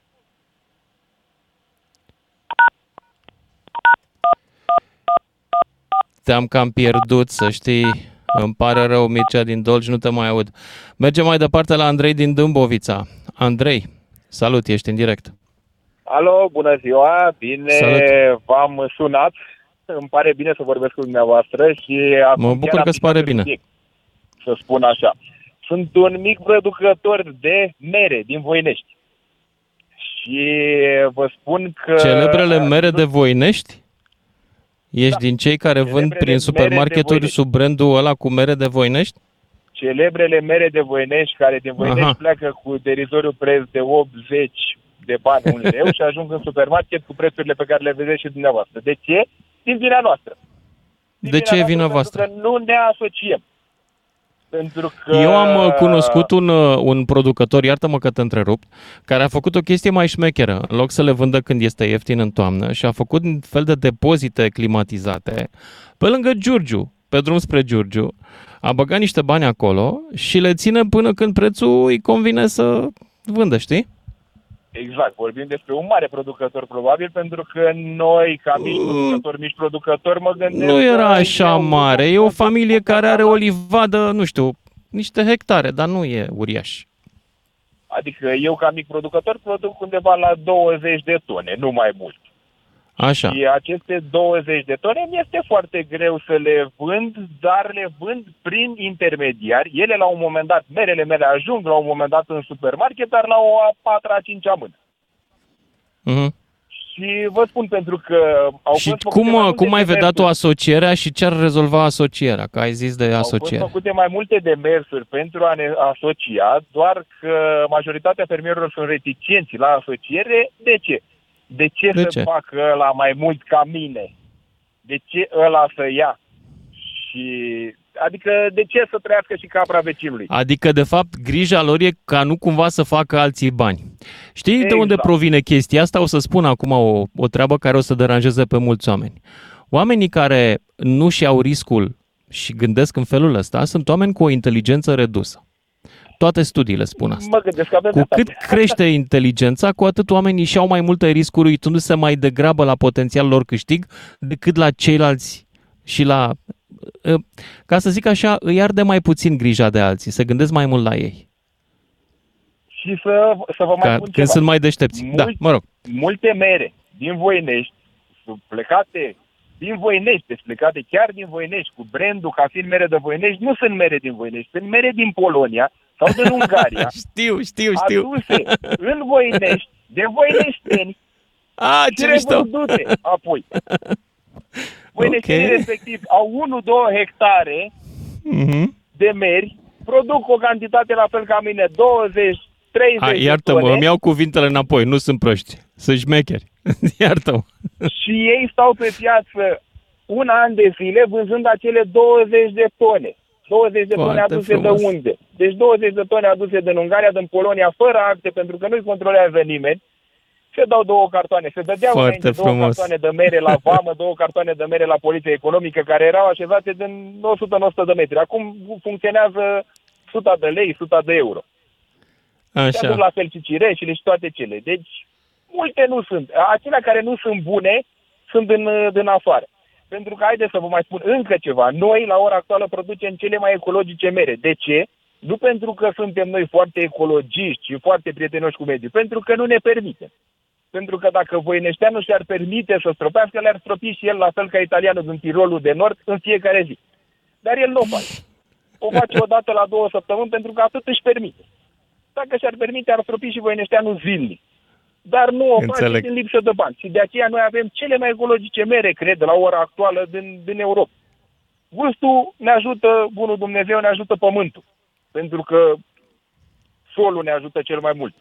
Te-am cam pierdut, să știi. Îmi pare rău, Mircea din Dolj, nu te mai aud. Mergem mai departe la Andrei din Dâmbovița. Andrei, salut, ești în direct. Alo, bună ziua, bine Salut. v-am sunat. Îmi pare bine să vorbesc cu dumneavoastră și acum Mă bucur chiar că am îți pare picat pe bine. subiect, Să spun așa. Sunt un mic producător de mere din Voinești. Și vă spun că... Celebrele mere de Voinești? Ești Da. din cei care vând Celebrele mere prin de supermarketuri Voinești. sub brandul ăla cu mere de Voinești? Celebrele mere de Voinești, care din Voinești Aha. pleacă cu derizoriu preț de 80 de bani un leu și ajung în supermarket cu prețurile pe care le vedeți și dumneavoastră. De ce? Din vina noastră. Din De ce e vina noastră, voastră? Pentru că nu ne asociem. Pentru că... Eu am uh, cunoscut un, uh, un producător, iartă-mă că te întrerup, care a făcut o chestie mai șmecheră. În loc să le vândă când este ieftin în toamnă și a făcut un fel de depozite climatizate pe lângă Giurgiu, pe drum spre Giurgiu. A băgat niște bani acolo și le ține până când prețul îi convine să vândă, știi? Exact, vorbim despre un mare producător probabil, pentru că noi, ca mici producători, mici producători, mă gândesc... Uh, Nu era că așa eu- mare. E o familie care are o livadă, nu știu, niște hectare, dar nu e uriaș. Adică eu, ca mic producător, produc undeva la 20 de tone, nu mai mult. Așa. Și aceste 20 de tone mi este foarte greu să le vând, dar le vând prin intermediari. Ele la un moment dat, merele mele ajung la un moment dat în supermarket, dar la o a patra, a cincea mână. Mhm. Și vă spun pentru că au Și fost făcute cum, mai multe cum ai vedea tu demersuri. asocierea și ce ar rezolva asocierea? Că ai zis de Au asociere. fost făcute mai multe demersuri pentru a ne asocia, doar că majoritatea fermierilor sunt reticenți la asociere. De ce? De ce De să ce? facă ăla mai mult ca mine? De ce ăla să ia? Și adică de ce să trăiască și capra vecinului? Adică, de fapt, grija lor e ca nu cumva să facă alții bani. Știi de unde Exact. provine chestia asta? O să spun acum o, o treabă care o să deranjeze pe mulți oameni. Oamenii care nu și au riscul și gândesc în felul ăsta sunt oameni cu o inteligență redusă. Toate studiile spun asta. Mă gândesc că avem Cu dreptate. cât crește *laughs* inteligența, cu atât oamenii și-au mai multe riscuri uitându-se mai degrabă la potențialul lor câștig decât la ceilalți și la... ă, Ca să zic așa, îi arde mai puțin grija de alții, se gândesc mai mult la ei. Și să, să vă mai Ca, spun când ceva. sunt mai deștepți. Da, mă rog. multe mere din Voinești sunt plecate din Voinești, deci plecate chiar din Voinești, cu brandul ca fiind mere de Voinești, nu sunt mere din Voinești, sunt mere din Polonia sau din Ungaria, *laughs* știu, știu, știu. aduse în Voinești, de voineșteni *laughs* A, și ce mișto! revândute apoi. *laughs* Voineștenii Ok. respectiv au 1-2 hectare Mhm. de meri, produc o cantitate la fel ca mine, 20 30 A, de iartă-mă, tone îmi iau cuvintele înapoi, nu sunt proști. Sunt șmecheri. Iartă-mă. și ei stau pe piață un an de zile vânzând acele 20 de tone. 20 de tone Foarte aduse frumos. de unde? Deci 20 de tone aduse din Ungaria, din Polonia, fără acte, pentru că nu-i controlează nimeni. Se dau două cartoane. Se dădeau Foarte înainte două frumos. cartoane de mere la vamă, două cartoane de mere la poliția economică, care erau așezate din 100 în 100 de metri. Acum funcționează 100 de lei, 100 de euro. Se aduc Așa. la fel și cireșile și toate cele. Deci, Multe nu sunt. Acelea care nu sunt bune sunt din, din afară. Pentru că, haideți să vă mai spun încă ceva, noi la ora actuală producem cele mai ecologice mere. De ce? Nu pentru că suntem noi foarte ecologiști și foarte prietenoși cu mediul, pentru că nu ne permite. Pentru că dacă Voineșteanu și-ar permite să stropească, le-ar stropi și el la fel ca italianul din Tirolul de Nord în fiecare zi. Dar el nu o face. O face o dată la două săptămâni pentru că atât își permite. Dacă și-ar permite, ar stropi și Voineșteanu zilnic. Dar nu o Înțeleg. face din lipsă de bani. Și de aceea noi avem cele mai ecologice mere, cred, la ora actuală din, din Europa. Gustul ne ajută, bunul Dumnezeu ne ajută pământul. Pentru că solul ne ajută cel mai mult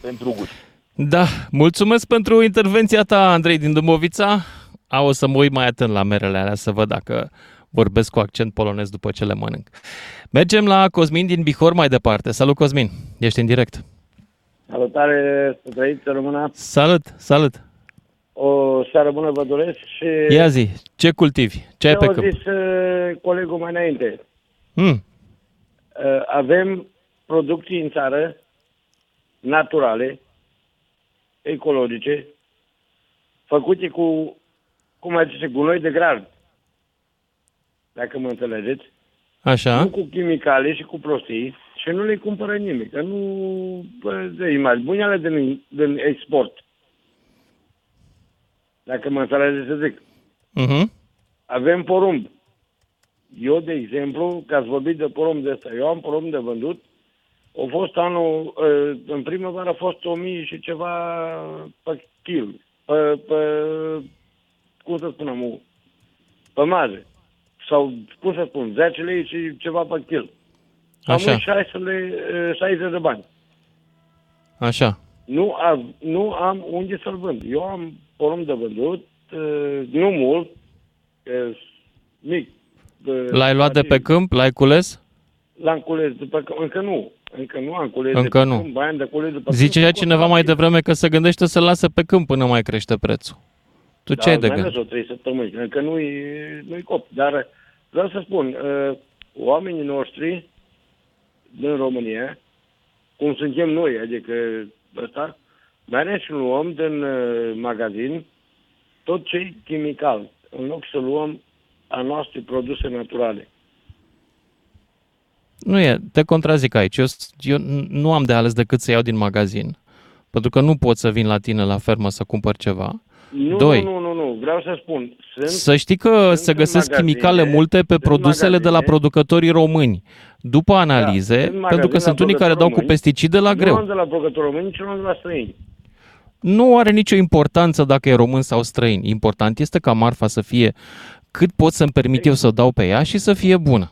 pentru gust. Da, mulțumesc pentru intervenția ta, Andrei din Dâmbovița. A, o să mă uit mai atent la merele alea să văd dacă vorbesc cu accent polonez după ce le mănânc. Mergem la Cosmin din Bihor mai departe. Salut, Cosmin! Ești în direct. Salutare, să trăiți, să rămână. Salut, salut! O seară bună vă doresc și... Ia zi, ce cultivi? Ce ai ce pe a câmp? zis uh, colegul mai înainte. Hmm, Uh, avem producții în țară naturale, ecologice, făcute cu, cum ați zice, gunoi de grad. Dacă mă înțelegeți. Așa? Nu cu chimicale și cu prostii și nu le cumpără nimic. Că nu bă, de imagini. Bunele din, din export. Dacă mă înțelegeți să zic. Mhm. Avem porumb. Eu, de exemplu, că ați vorbit de porumb de ăsta, eu am porumb de vândut. A fost anul, uh, în primăvară a fost 1000 și ceva pe kil. Pe, pe, cum să spun amu, pe maze. Sau, cum să spun, 10 lei și ceva pe kil. Am Așa. 60 lei, uh, 60 de bani. Așa. Nu am, nu am unde să-l vând. Eu am porumb de vândut, uh, nu mult, uh, mic. Uh, L-ai luat de pe câmp? L-ai cules? L-am cules după că încă nu. Încă nu am cules Încă de pe nu. câmp, bani de cules de pe Zicea câmp. cineva mai devreme că se gândește să lase pe câmp până mai crește prețul. Tu ce da, ai de mai gând? ales o trei săptămâni, încă nu-i, nu-i cop. Dar vreau să spun, uh, oamenii noștri din România, cum suntem noi, adică ăsta, mergem și luăm din uh, magazin tot ce e chimical, în loc să luăm a noastre produse naturale. Nu e, te contrazic aici. Eu, eu nu am de ales decât să iau din magazin. Pentru că nu pot să vin la tine la fermă să cumpăr ceva. Nu, Doi. nu, nu, nu, vreau să spun, sunt, Să știi că sunt se în găsesc magazine, chimicale multe pe sunt produsele de la magazine. producătorii români. După analize, sunt pentru că magazine sunt la unii care dau cu producători pesticide la Nu greu. am de la producători români, nici nu am de la străini. Nu are nicio importanță dacă e român sau străin. Important este ca marfa să fie cât pot să-mi permit eu să dau pe ea și să fie bună.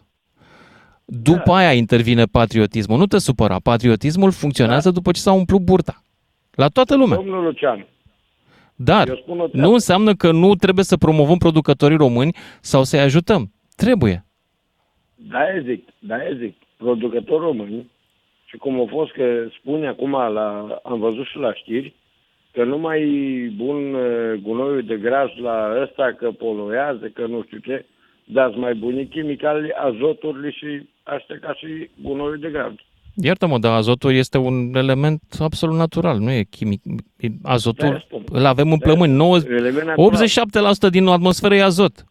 După Da. aia intervine patriotismul. Nu te supăra. Patriotismul funcționează după ce s-a umplut burta. La toată lumea. Domnul Lucian, Dar eu spun o treabă. nu înseamnă că nu trebuie să promovăm producătorii români sau să-i ajutăm. Trebuie. Da, zic, da, zic, producători români și cum a fost că spune acum, la, am văzut și la știri, că nu mai e bun uh, gunoiul de gras la ăsta, că poluează, că nu știu ce, dar sunt mai buni chimicale, azoturile și astea ca și gunoiul de gras. Iartă-mă, dar azotul este un element absolut natural, nu e chimic. E- De-aia Azotul spun. îl avem în De-aia plămâni. spun. 9, Element natural. 87% din atmosferă e azot.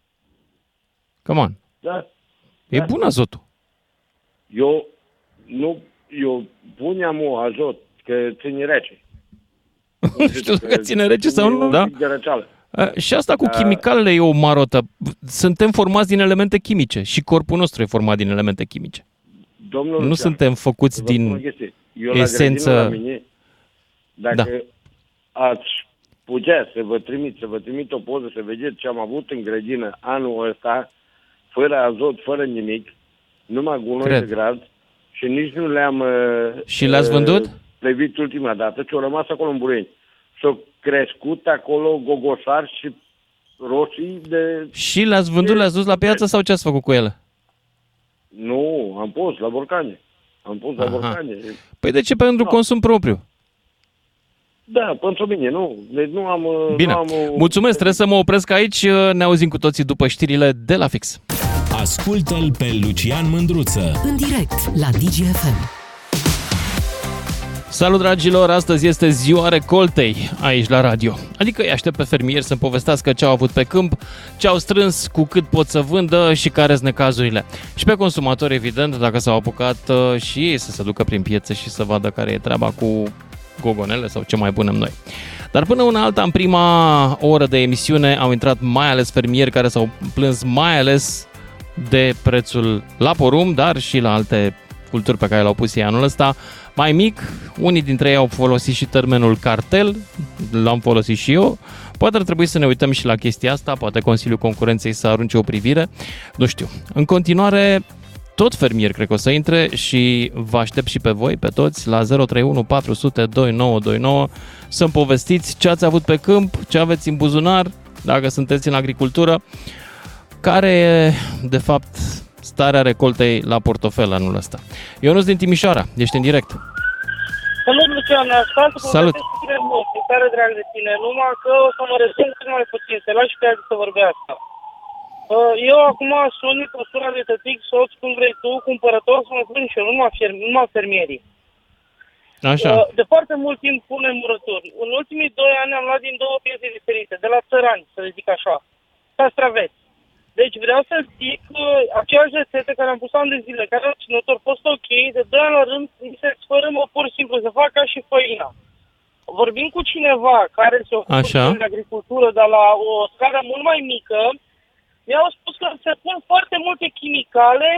Come on. Da. E Da. bun azotul. Eu nu, eu puneam o azot, că ține rece. *laughs* Nu știu dacă ține rece sau nu, da? De răceală. A, Și asta cu Da. chimicalele e o marotă. Suntem formați din elemente chimice și corpul nostru e format din elemente chimice. Domnul Nu Lucian, suntem făcuți Vă spun o din... chestie. Eu esență- La grădină, la mine, dacă Da. da. ați putea să vă trimit, să vă trimit o poză, să vedeți ce am avut în grădină anul ăsta, fără azot, fără nimic, numai gunoi Cred. de grad și nici nu le-am uh, Și le-ați uh, vândut? plevit ultima dată, ci au rămas acolo în Bureni. Și-au crescut acolo gogoșari și roșii de... Și le-ați vândut, le-ați dus la piață sau ce ați făcut cu ele? Nu, am pus la borcane. Am pus la Aha. borcane. Păi de ce? Pentru Da. consum propriu. Da, pentru mine, nu. Deci nu am... uh, Bine. Nu am, uh, Mulțumesc, trebuie să mă opresc aici. Ne auzim cu toții după știrile de la fix. Ascultă-l pe Lucian Mândruță. În direct la DGFM. Salut dragilor, astăzi este ziua recoltei aici la radio. Adică îi aștept pe fermieri să-mi povestească ce au avut pe câmp, ce au strâns, cu cât pot să vândă și care sunt necazurile. Și pe consumatori, evident, dacă s-au apucat uh, și ei să se ducă prin piețe și să vadă care e treaba cu gogonele sau ce mai punem noi. Dar până una alta, în prima oră de emisiune, au intrat mai ales fermieri care s-au plâns mai ales de prețul la porum, dar și la alte culturi pe care le-au pus ei anul ăsta. Mai mic, unii dintre ei au folosit și termenul cartel, l-am folosit și eu. Poate ar trebui să ne uităm și la chestia asta, poate Consiliul Concurenței să arunce o privire, nu știu. În continuare, tot fermier cred că o să intre și vă aștept și pe voi, pe toți, la 031 400 2929 să-mi povestiți ce ați avut pe câmp, ce aveți în buzunar, dacă sunteți în agricultură, care e, de fapt, starea recoltei la portofel anul ăsta. Ionuț din Timișoara, ești în direct. Salut, Lucian, ascult cu Salut. tine mult, e tare drag de tine, numai că o să mă rețin cât mai puțin, te lași pe alții să vorbească. Uh, Eu acum sunt în postura de tătic, soț, cum vrei tu, cumpărător, să mă spun și eu, numai, ferm, numai fermierii. Așa. Uh, De foarte mult timp punem murături. În ultimii doi ani am luat din două piețe diferite, de la țărani, să le zic așa, castraveți. Deci vreau să zic că aceeași rețetă care am pus ani de zile, care au ținut, au fost ok, de doi ani la rând, mi se sfărâmă pur și simplu, să fac ca și făina. Vorbim cu cineva care se ocupă Așa. de agricultură, dar la o scară mult mai mică, mi-au spus că se pun foarte multe chimicale,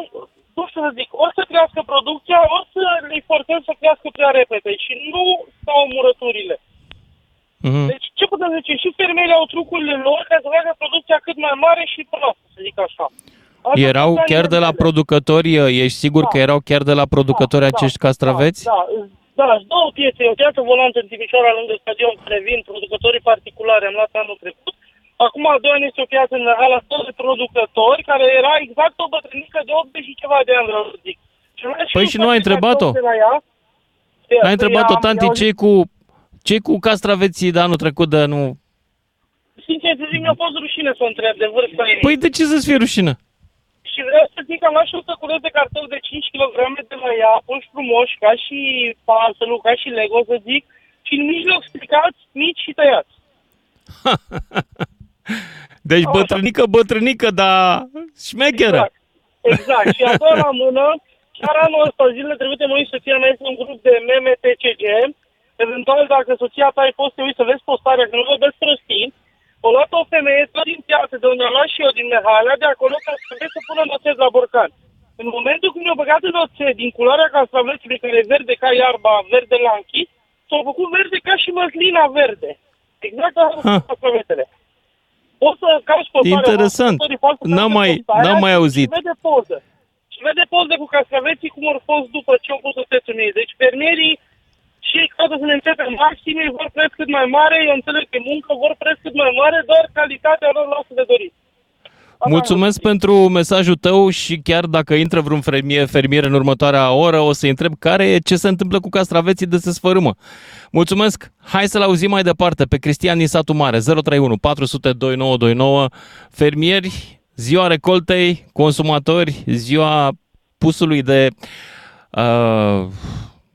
nu știu să zic, ori să crească producția, ori să le forțăm să crească prea repede și nu stau murăturile. Mhm. Deci ce putem zice? Și fermierii au trucurile lor ca să facă producția cât mai mare și proastă, să zic așa. Asta Erau sunt chiar de la animalele. producători, ești sigur că erau chiar de la producători acești castraveți? Da, da, sunt două piețe. O piață volantă în Timișoara, lângă stadion, care vin producătorii particulari. Am luat anul trecut. Acum, a doua ani, este o piață în ala tot de producători, care era exact o bătrânică de 80 și ceva de ani, vreau să zic. Și am luat și Păi eu și nu ai certificat întrebat-o? de la ea. N-ai întrebat-o, Am- tanti, i-au- ce cu, ce cu castraveții de anul trecut de nu... Sincer să zic, mi-a fost rușine să o întreb de vârsta ei. Păi de ce să-ți fie rușină? Și vreau să zic că am luat și 100 culoți de cartofi de 5 kg de la ea, puși frumoși, ca și puzzle ca și Lego, să zic, și în mijloc stricați, mici și tăiați. *laughs* Deci bătrânică, bătrânică, dar șmecheră. Exact. Exact. Și a doua la mână, chiar anul ăsta, zilele trecute, mă uit să fie mai un grup de meme TCG. Eventual, dacă soția ta ai fost, te uiți să vezi postarea, că nu vorbesc prostii. O luat o femeie tot din piață, de unde am luat și eu din Mehalea, de acolo, ca să vezi să pună noțet la borcan. În momentul când mi-au băgat în oțet, din culoarea castravețului, care e verde ca iarba, verde la închis, s-au făcut verde ca și măslina verde. Exact ca castravețele. Poți să cauți postarea, Interesant. ascultătorii pot să N-am caute mai- postarea n-am mai și auzit. vede poză. Și vede poze cu castraveții cum au fost după ce au pus oțetul în ei. Deci fermierii și ei caută să ne începe maxim, ei vor preț cât mai mare, eu înțeleg că e muncă, vor preț cât mai mare, doar calitatea lor lasă de dorit. Mulțumesc pentru mesajul tău și chiar dacă intră vreun fermier, fermier în următoarea oră, o să întreb care e ce se întâmplă cu castraveții de se sfărâmă. Mulțumesc! Hai să-l auzim mai departe pe Cristian din satul mare, 031 400 2929, fermieri, ziua recoltei, consumatori, ziua pusului de... Uh,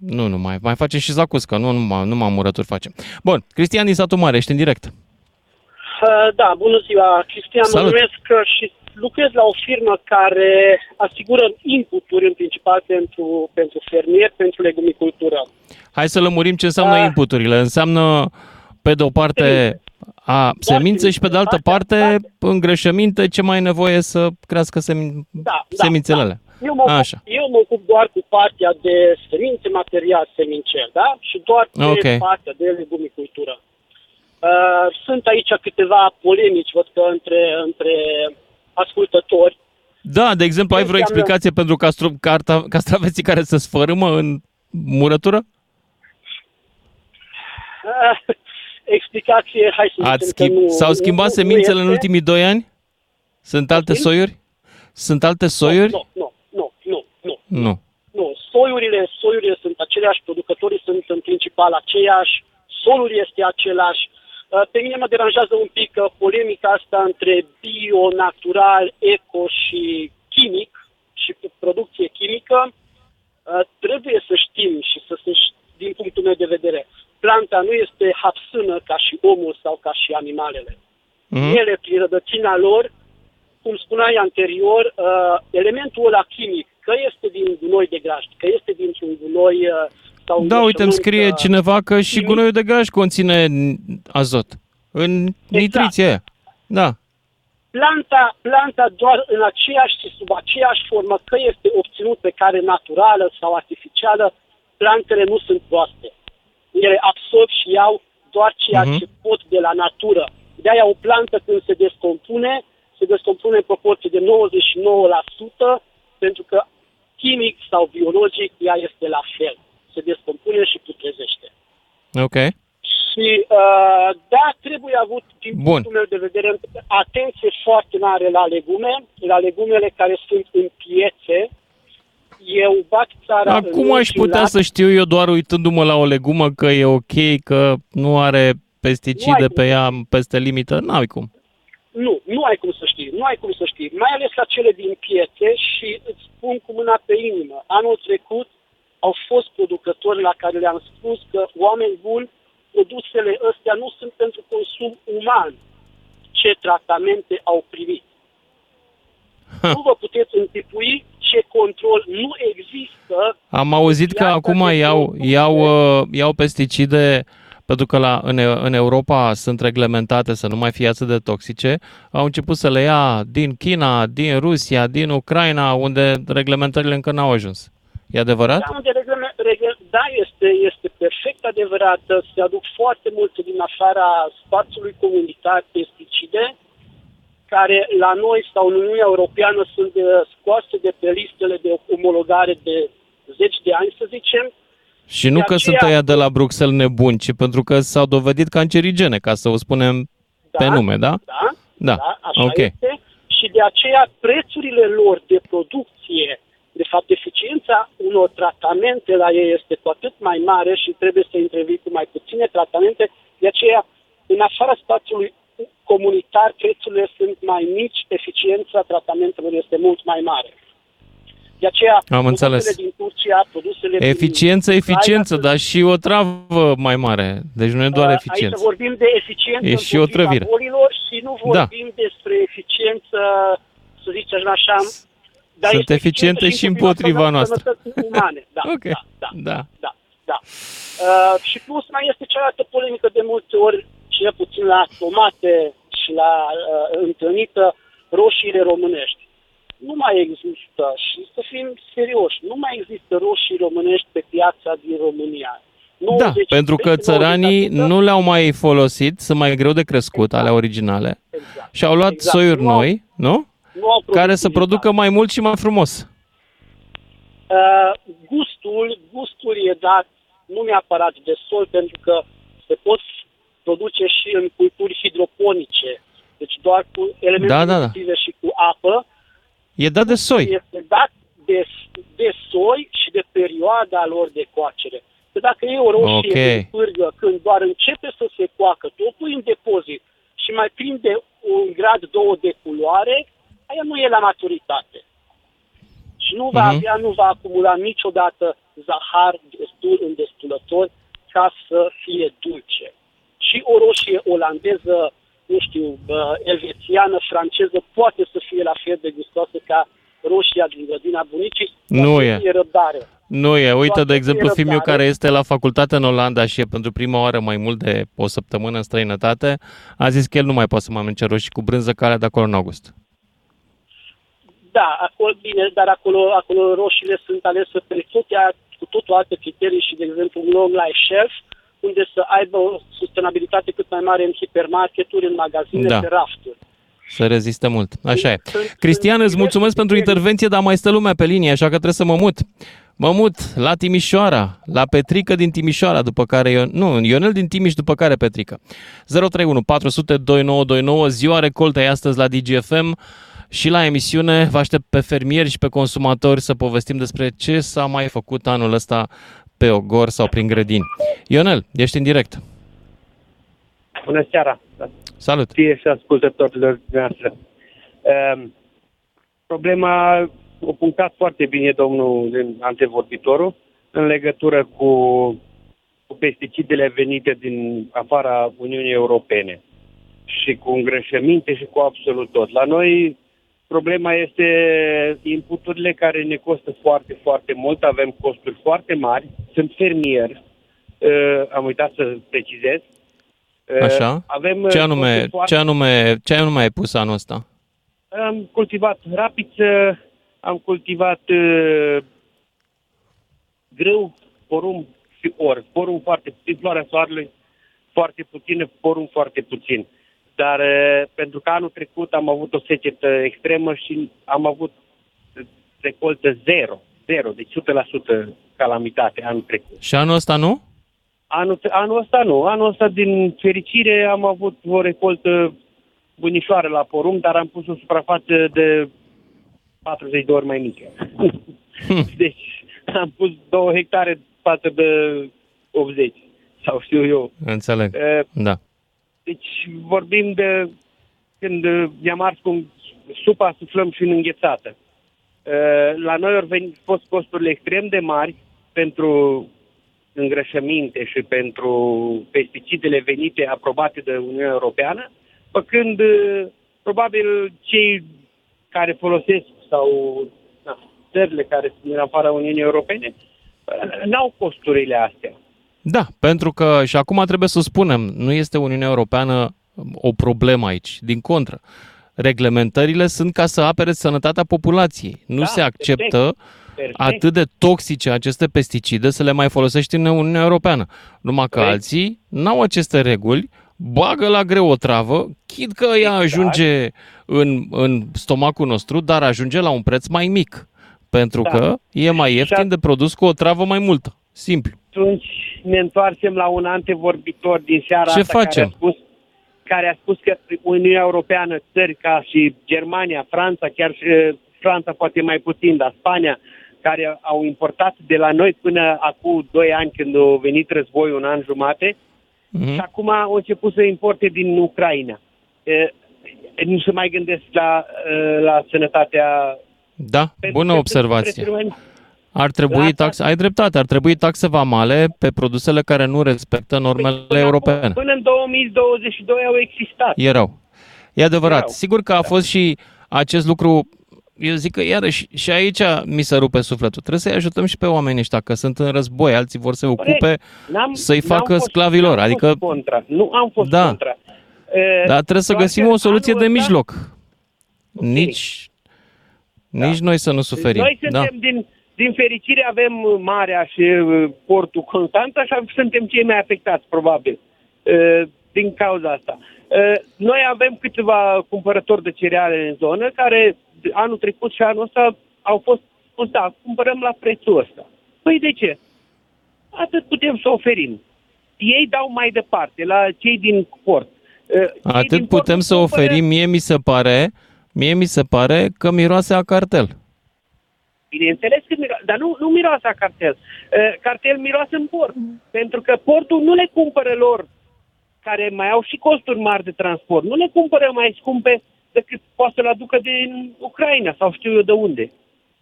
nu, nu mai, mai facem și zacuscă, nu, nu, numai- numai murături facem. Bun, Cristian din satul mare, ești în direct. Uh, Da, bună ziua, Cristian, mă Salut. numesc uh, și lucrez la o firmă care asigură inputuri în principal pentru, pentru fermieri, pentru legumicultură. Hai să lămurim ce înseamnă Ah. inputurile. Înseamnă, pe de o parte, a semințe și pe de altă parte, îngrășăminte, ce mai e nevoie să crească semin... Da, semințele da. Alea. Eu mă, ocup, Așa. eu mă ocup doar cu partea de semințe, material semincer, da? Și doar de Ok. partea de legumicultură. Uh, sunt aici câteva polemici, văd că între, între ascultători. Da, de exemplu, ai vreo Înseamnă- explicație pentru castru, carta, castraveții care se sfărâmă în murătură? Uh, *laughs* explicație, hai să Ați zicem schimb... că nu, S-au schimbat nu, semințele nu în este. ultimii doi ani? Sunt alte Poftim? soiuri? Sunt alte soiuri? Nu, nu, nu, nu, nu. Nu. Nu, soiurile, soiurile sunt aceleași, producătorii sunt în principal aceiași, solul este același. Uh, Pe mine mă deranjează un pic uh, polemica asta între bio, natural, eco și chimic și producție chimică. Uh, Trebuie să știm și să se din punctul meu de vedere. Planta nu este hapsână ca și omul sau ca și animalele. Mhm. Ele, prin rădățina lor, cum spuneai anterior, uh, elementul ăla chimic, că este din gunoi de grajd, că este dintr-un gunoi uh, sau un Da, uite, îmi îngrășământ, scrie uh, cineva că și gunoiul de graj conține azot. În nitriție aia. Da. planta, planta doar în aceeași și sub aceeași formă, că este obținut pe care naturală sau artificială, plantele nu sunt proaste. Ele absorb și iau doar ceea Mhm. ce pot de la natură. De-aia o plantă când se descompune, se descompune în proporție de 99%, pentru că chimic sau biologic ea este la fel. Se descompune și putrezește. Ok. Și uh, da, trebuie avut, din Bun. punctul meu de vedere, atenție foarte mare la legume, la legumele care sunt în piețe. Eu bat țara în Acum aș ultimul putea lat. să știu eu doar uitându-mă la o legumă că e ok, că nu are pesticide pe ea peste limită. N-ai cum. Nu, nu ai cum să știi, nu ai cum să știi, mai ales la cele din piețe și îți spun cu mâna pe inimă. Anul trecut au fost producători la care le-am spus că oameni buni, produsele astea nu sunt pentru consum uman. Ce tratamente au primit. Nu vă puteți închipui ce control nu există Am auzit că Iată acum de iau, iau, uh, iau pesticide pentru că la, în, E- în Europa sunt reglementate să nu mai fie atât de toxice, au început să le ia din China, din Rusia, din Ucraina, unde reglementările încă n-au ajuns. E adevărat? Da, unde regle- regle- da este, este perfect adevărat. Se aduc foarte multe din afara spațiului comunitar pesticide, care la noi sau în Uniunea Europeană sunt uh, scoase de pe listele de omologare de zeci de ani, să zicem. Și nu De că sunt aceea- ăia de la Bruxelles nebuni, ci pentru că s-au dovedit cancerigene, ca să o spunem pe nume, da? Da, Da, da așa ok. este. Și de aceea prețurile lor de producție, de fapt eficiența unor tratamente la ei este cu atât mai mare și trebuie să intervii cu mai puține tratamente. De aceea, în afara spațiului comunitar, prețurile sunt mai mici, eficiența tratamentelor este mult mai mare. De aceea, Am înțeles. produsele din Turcia, produsele din Eficiență, Ucraina eficiență, sunt- dar și o travă mai mare. Deci nu e doar Uh, eficiență. Aici vorbim de eficiență E și o împotriva trăvire. bolilor și nu Da. vorbim despre eficiență, să zicem așa, dar Sunt este eficiente și împotriva noastră. sănătății umane. Da, *laughs* Ok. da, da, Da. da, da. Uh, și plus mai este cealaltă polemică de multe ori, cel puțin la tomate și la uh, întâlnită, roșiile românești. Nu mai există, și să fim serioși, nu mai există roșii românești pe piața din România. Da, 90, pentru că peste țăranii 90%, nu le-au mai folosit, sunt mai greu de crescut, ale originale. Și au luat Exact. soiuri Nu au- noi, nu? nu au Care să producă mai mult și mai frumos. Uh, gustul, gustul e dat nu neapărat de sol, pentru că se pot produce și în culturi hidroponice, deci doar cu elemente Da, da, da. nutritive și cu apă. E dat de soi. Este dat de, de soi și de perioada lor de coacere. Că dacă e o roșie Ok. în pârgă, când doar începe să se coacă, tu o pui în depozit și mai prinde un grad, două de culoare, aia nu e la maturitate. Și nu va Mhm. avea, nu va acumula niciodată zahar destul în destulător ca să fie dulce. Și o roșie olandeză, nu știu, bă, elvețiană, franceză, poate să fie la fel de gustoasă ca roșia din grădina bunicii. Nu Dar e. E răbdare. Nu e. Uite, Toate de exemplu, fie fiul meu răbdare. care este la facultate în Olanda și e pentru prima oară mai mult de o săptămână în străinătate, a zis că el nu mai poate să mai mănânce roșii cu brânză care de acolo în august. Da, acolo, bine, dar acolo, acolo roșiile sunt alese pe toate, cu totul alte criterii și, de exemplu, un long life shelf, unde să aibă o sustenabilitate cât mai mare în hipermarketuri, în magazine, Da. pe rafturi. Să reziste mult. Așa e. Sunt- Cristian, sunt îți mulțumesc pentru intervenție, dar mai stă lumea pe linie, așa că trebuie să mă mut. Mă mut la Timișoara, la Petrică din Timișoara, după care, Ion... nu, Ionel din Timiș, după care Petrică. 031 400 2929, ziua recoltei astăzi la DGFM și la emisiune vă aștept pe fermieri și pe consumatori să povestim despre ce s-a mai făcut anul ăsta pe ogor sau prin grădini. Ionel, ești în direct. Bună seara! Salut! Ție și ascultătorilor noastre. Um, problema o punctat foarte bine domnul din antevorbitorul în legătură cu cu pesticidele venite din afara Uniunii Europene și cu îngrășăminte și cu absolut tot. La noi problema este inputurile care ne costă foarte, foarte mult, avem costuri foarte mari, sunt fermier, uh, am uitat să precizez. Uh, Așa? Avem Ce uh, anume, costuri foarte- ce anume, ce anume ai pus anul ăsta? Am cultivat rapiță, am cultivat uh, grâu, porumb și or. Porumb foarte puțin, floarea soarelui foarte puțin, porumb foarte puțin. Dar uh, pentru că anul trecut am avut o secetă extremă și am avut uh, recoltă zero. Zero, deci 100% calamitate anul trecut. Și anul ăsta nu? Anul, anul ăsta nu. Anul ăsta, din fericire, am avut o recoltă bunișoară la porumb, dar am pus o suprafață de 40 de ori mai mică. *laughs* deci am pus 2 hectare față de 80, sau știu eu. Înțeleg. Uh, Da. Deci vorbim de când uh, i-am ars cu supa, suflăm și în înghețată. Uh, La noi au venit, fost costurile extrem de mari pentru îngrășăminte și pentru pesticidele venite aprobate de Uniunea Europeană, pe când uh, probabil cei care folosesc sau na, țările care sunt din afara Uniunii Europene uh, n-au costurile astea. Da, pentru că, și acum trebuie să spunem, nu este Uniunea Europeană o problemă aici, din contră. Reglementările sunt ca să apere sănătatea populației. Nu Da, se acceptă perfect. Perfect. atât de toxice aceste pesticide să le mai folosești în Uniunea Europeană. Numai că Corect. alții n-au aceste reguli, bagă la greu o travă, chid că ea Exact. ajunge în, în stomacul nostru, dar ajunge la un preț mai mic. Pentru Da. că e mai ieftin de produs cu o travă mai multă. Simplu. Atunci ne întoarcem la un antevorbitor din seara Ce asta care facem? a, spus, care a spus că Uniunea Europeană, țări ca și Germania, Franța, chiar și eh, Franța poate mai puțin, dar Spania, care au importat de la noi până acum 2 ani când a venit războiul, un an jumate, Mhm. și acum au început să importe din Ucraina. Eh, Nu se mai gândesc la, eh, la sănătatea... Da, pentru bună că observație. sunt prețuri mai- Ar trebui taxe, ai dreptate, ar trebui taxe vamale pe produsele care nu respectă normele europene. Până în 2022 au existat. Erau. E adevărat. Erau. Sigur că a fost și acest lucru, eu zic că iarăși și aici mi se rupe sufletul. Trebuie să-i ajutăm și pe oamenii ăștia, că sunt în război, alții vor să ocupe, Corect. N-am- să-i n-am facă fost- sclavilor. n-am Adică, fost contra. Nu am fost Da. contra. E, dar trebuie să doar găsim că o soluție anul de ăsta- mijloc. Nici, nici noi să nu suferim. Noi Da. suntem, din, din fericire, avem uh, Marea și uh, portul Constanța și am- suntem cei mai afectați, probabil, uh, din cauza asta. Uh, Noi avem câțiva cumpărători de cereale în zonă care anul trecut și anul ăsta au fost spus, da, cumpărăm la prețul ăsta. Păi de ce? Atât putem să oferim. Ei dau mai departe, la cei din port. Uh, cei din Atât port putem nu să cumpără- oferim, mie mi se pare, mie mi se pare că miroase a cartel. Bineînțeles că miroase, dar nu, nu miroase a cartel. Uh, cartel miroase în port. Pentru că portul nu le cumpără lor, care mai au și costuri mari de transport, nu le cumpără mai scumpe decât poate să-l aducă din Ucraina sau știu eu de unde.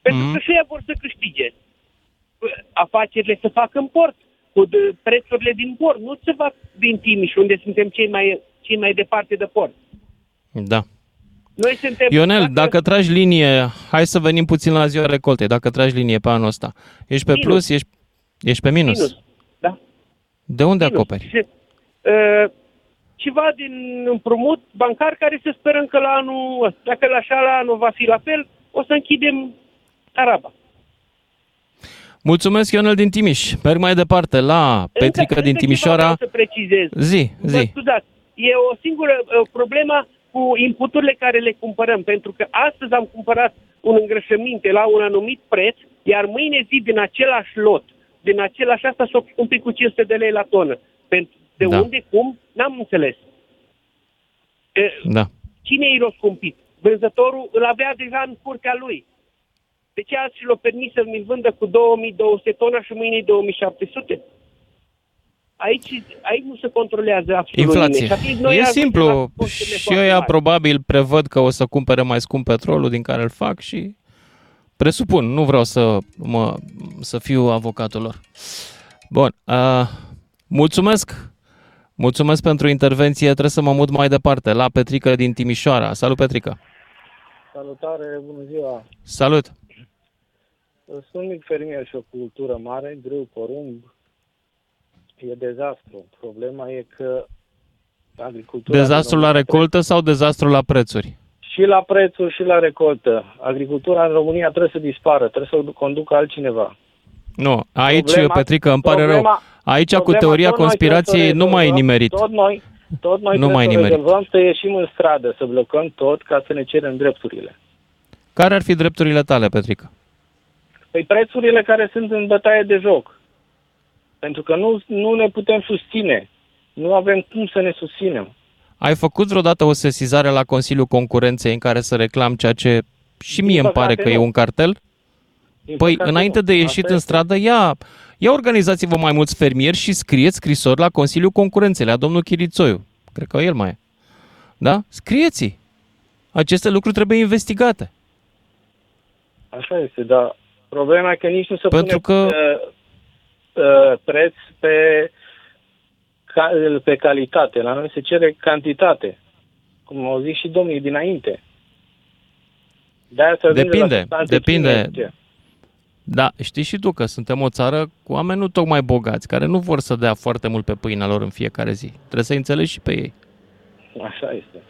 Pentru Mhm. că și ei vor să câștige. Uh, Afacerile se fac în port, cu de, prețurile din port, nu se fac din Timiș, unde suntem cei mai, cei mai departe de port. Da. Noi suntem... Ionel, dacă tragi linie, hai să venim puțin la ziua recoltei, dacă tragi linie pe anul ăsta. Ești pe Minus. plus, ești, ești pe minus. Minus, da. De unde Minus. acoperi? Și, uh, ceva din împrumut bancar care să sperăm că la anul ăsta, dacă la așa la anul va fi la fel, o să închidem Araba. Mulțumesc, Ionel din Timiș. Merg mai departe la Petrica Încă- din încă ceva Timișoara. vreau să precizez. Zi, Vă zi. scuzați, e o singură uh, problemă cu inputurile care le cumpărăm, pentru că astăzi am cumpărat un îngrășăminte la un anumit preț, iar mâine zi din același lot, din același asta s-o scumpit cu 500 de lei la tonă. Pentru, de Da. unde, cum, n-am înțeles. E, Da. Cine i l-a scumpit? Vânzătorul îl avea deja în curtea lui. De ce azi și l-a permis să mi-l vândă cu 2200 tona și mâine 2700? Aici, aici nu se controlează absolut Inflație. nimeni. Și atunci noi E ajungem la simplu. costurile Și foarte ăia mari. probabil prevăd că o să cumpere mai scump petrolul din care îl fac și presupun, nu vreau să, mă, să fiu avocatul lor. Bun, uh, Mulțumesc! Mulțumesc pentru intervenție. Trebuie să mă mut mai departe, la Petrică din Timișoara. Salut, Petrică! Salutare, bună ziua! Salut! Sunt mic fermier și o cultură mare, grâu, porumb. E dezastru. Problema e că agricultura... Dezastru din la România recoltă sau dezastru la prețuri? Și la prețuri și la recoltă. Agricultura în România trebuie să dispară, trebuie să o conducă altcineva. Nu, aici, Problema- Petrică, îmi pare rău. problema- Aici, cu problema teoria tot noi trebuie conspirației, să o nu mai ai rezolvăm. nimerit. Tot noi, tot noi Nu mai trebuie să nimerit. rezolvăm, să ieșim în stradă, să blocăm tot ca să ne cerem drepturile. Care ar fi drepturile tale, Petrică? Păi prețurile care sunt în bătaie de joc. Pentru că nu, nu ne putem susține. Nu avem cum să ne susținem. Ai făcut vreodată o sesizare la Consiliul Concurenței în care să reclam ceea ce și mie îmi pare păcate, că e nu. un cartel? Din Păi, păcate, înainte nu. de ieșit Asta în este. stradă, ia, ia organizați-vă mai mulți fermieri și scrieți scrisori la Consiliul Concurenței, la domnul Chirițoiu. Cred că el mai e. Da? Scrieți Aceste lucruri trebuie investigate. Așa este, dar problema e că nici nu se Pentru pune că- uh, uh, preț pe, ca, pe calitate. La noi se cere cantitate. Cum au zis și domnii dinainte. De-aia se ajunge la Depinde, substanțe depinde. chimice. Da, știi și tu că suntem o țară cu oameni nu tocmai bogați, care nu vor să dea foarte mult pe pâinea lor în fiecare zi. Trebuie să înțelegi și pe ei. Așa este.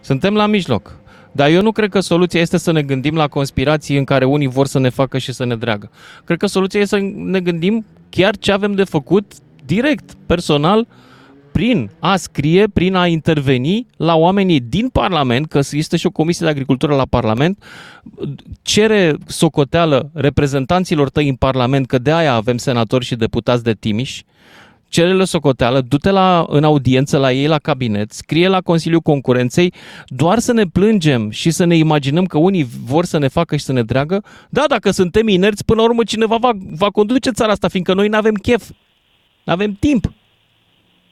Suntem la mijloc. Dar eu nu cred că soluția este să ne gândim la conspirații în care unii vor să ne facă și să ne dreagă. Cred că soluția este să ne gândim chiar ce avem de făcut direct, personal, prin a scrie, prin a interveni la oamenii din Parlament, că este și o comisie de agricultură la Parlament, cere socoteală reprezentanților tăi în Parlament, că de aia avem senatori și deputați de Timiș, cere-le socoteală, du-te la, în audiență la ei la cabinet, scrie la Consiliul Concurenței, doar să ne plângem și să ne imaginăm că unii vor să ne facă și să ne dreagă. Da, dacă suntem inerți, până la urmă cineva va, va conduce țara asta, fiindcă noi nu avem chef, nu avem timp.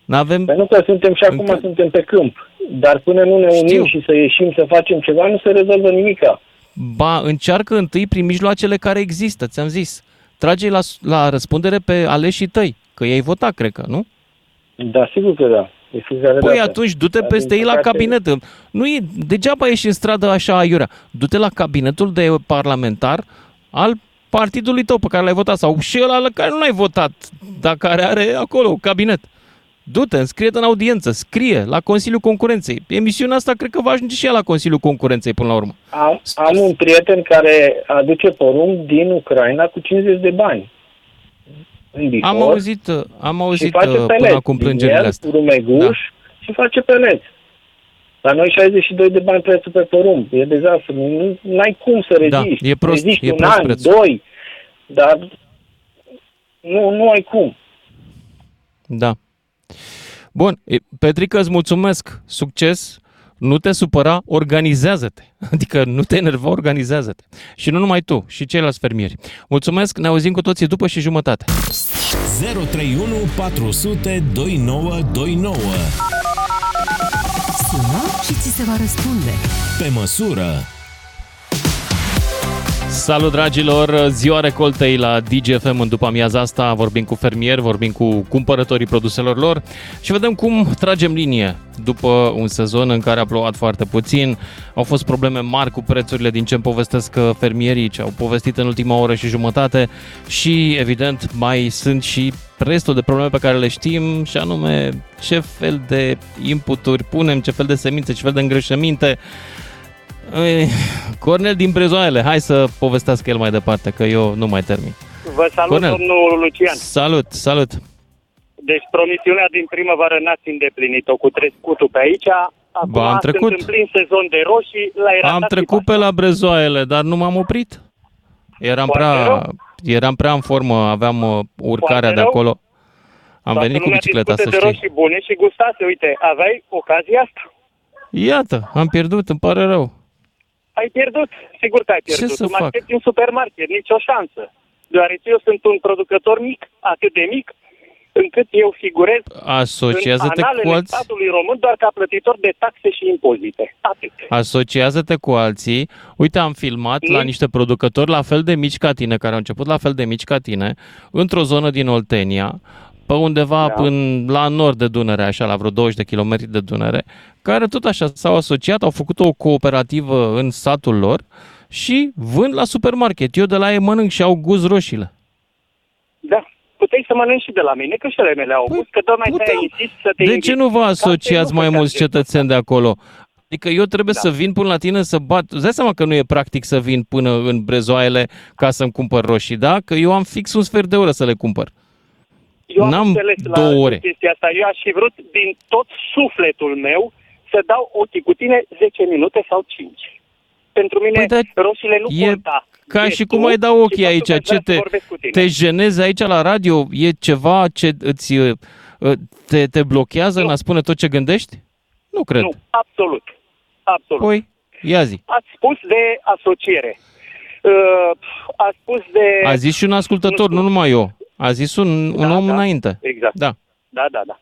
Nu avem... Pentru că suntem și acum Încă- suntem pe câmp. Dar până nu ne unim Știu. și să ieșim să facem ceva, nu se rezolvă nimica. Ba, încearcă întâi prin mijloacele care există, ți-am zis. Trage la, la răspundere pe aleșii tăi, că ei vota, cred că, nu? Da, sigur că da. E fiecare Păi dată. atunci du-te Dar, peste din ei la păcate, cabinet. Nu e, degeaba ești în stradă așa aiurea. Du-te la cabinetul de parlamentar al partidului tău pe care l-ai votat sau și ăla la care nu l-ai votat, dar care are acolo cabinet. Du-te, înscrie-te în audiență, scrie la Consiliul Concurenței. Emisiunea asta cred că va ajunge și ea la Consiliul Concurenței până la urmă. Am, am un prieten care aduce porumb din Ucraina cu 50 de bani. În Bihor, Am auzit, am și auzit face uh, până peleți. acum Din plângerile el, astea. Rumeguș Da. și face peleți. La noi 62 de bani prețul pe porumb. E dezastru. Nu ai cum să Da, reziști. e prost, Reziști e un prost an, prețul. doi, dar nu, nu ai cum. Da. Bun, e, Petrică, îți mulțumesc, succes, nu te supăra, organizează-te. *laughs* Adică nu te enerva, organizează-te. Și nu numai tu, și ceilalți fermieri. Mulțumesc, ne auzim cu toții după și jumătate. 031 400 2929. Sună și ți se va răspunde. Pe măsură. Salut, dragilor! Ziua recoltei la DGFM în după amiaza asta. Vorbim cu fermieri, vorbim cu cumpărătorii produselor lor și vedem cum tragem linie după un sezon în care a plouat foarte puțin. Au fost probleme mari cu prețurile din ce îmi povestesc uh, fermierii ce au povestit în ultima oră și jumătate și, evident, mai sunt și restul de probleme pe care le știm și anume ce fel de inputuri punem, ce fel de semințe, ce fel de îngrășăminte. Ei, Cornel din Brezoaiele, hai să povestească el mai departe, că eu nu mai termin. Vă salut, Cornel. domnul Lucian. Salut, salut! Deci promisiunea din primăvară n-ați îndeplinit-o cu trescutul pe aici. Acum Ba, am trecut. sunt în plin sezon de roșii, la era Am trecut pe la Brezoaiele, dar nu m-am oprit. Eram Foarte prea, rău. eram prea în formă, aveam uh, urcarea Foarte de rău. acolo. Am venit cu bicicleta, să de știi. roșii bune și gustase, uite, aveai ocazia asta. Iată, am pierdut, îmi pare rău. Ai pierdut, sigur că ai Ce pierdut. să Tu mă fac? aștepți în supermarket, nicio șansă. Deoarece eu sunt un producător mic, atât de mic, încât eu figurez Asociază-te în analele cu alți... statului român doar ca plătitor de taxe și impozite. Atât. Asociază-te cu alții. Uite, am filmat la niște producători la fel de mici ca tine, care au început la fel de mici ca tine, într-o zonă din Oltenia, pe undeva Da. până la nord de Dunăre, așa, la vreo 20 de kilometri de Dunăre, care tot așa s-au asociat, au făcut o cooperativă în satul lor și vând la supermarket. Eu de la ei mănânc și au gust roșiile. Da. Puteai să mănânci și de la mine, că și ale mele au gust, că tocmai te insist să te De invit. ce nu vă Ca asociați să nu mai făceați mulți cetățeni de acolo? Adică eu trebuie să vin până la tine să bat... Îți dai seama că nu e practic să vin până în brezoaiele ca să-mi cumpăr roșii, da? Că eu am fix un sfert de oră să le cumpăr. Eu am N-am înțeles la două ore. chestia asta. Eu aș fi vrut din tot sufletul meu să dau ochii cu tine 10 minute sau 5. Pentru mine Păi, dar roșiile nu e conta. Ca E și tu cum ai da și ochii faptul aici, că aș vrea ce să te, vorbesc cu tine. te jenezi aici la radio? E ceva ce îți, uh, te, te blochează în a spune tot ce gândești? Nu cred. Nu, absolut. Absolut. Păi, ia zi. Ați spus de asociere. Uh, a spus de... A zis și un ascultător, nu numai eu. A zis un, un om înainte. Exact. Da. Da, da, da.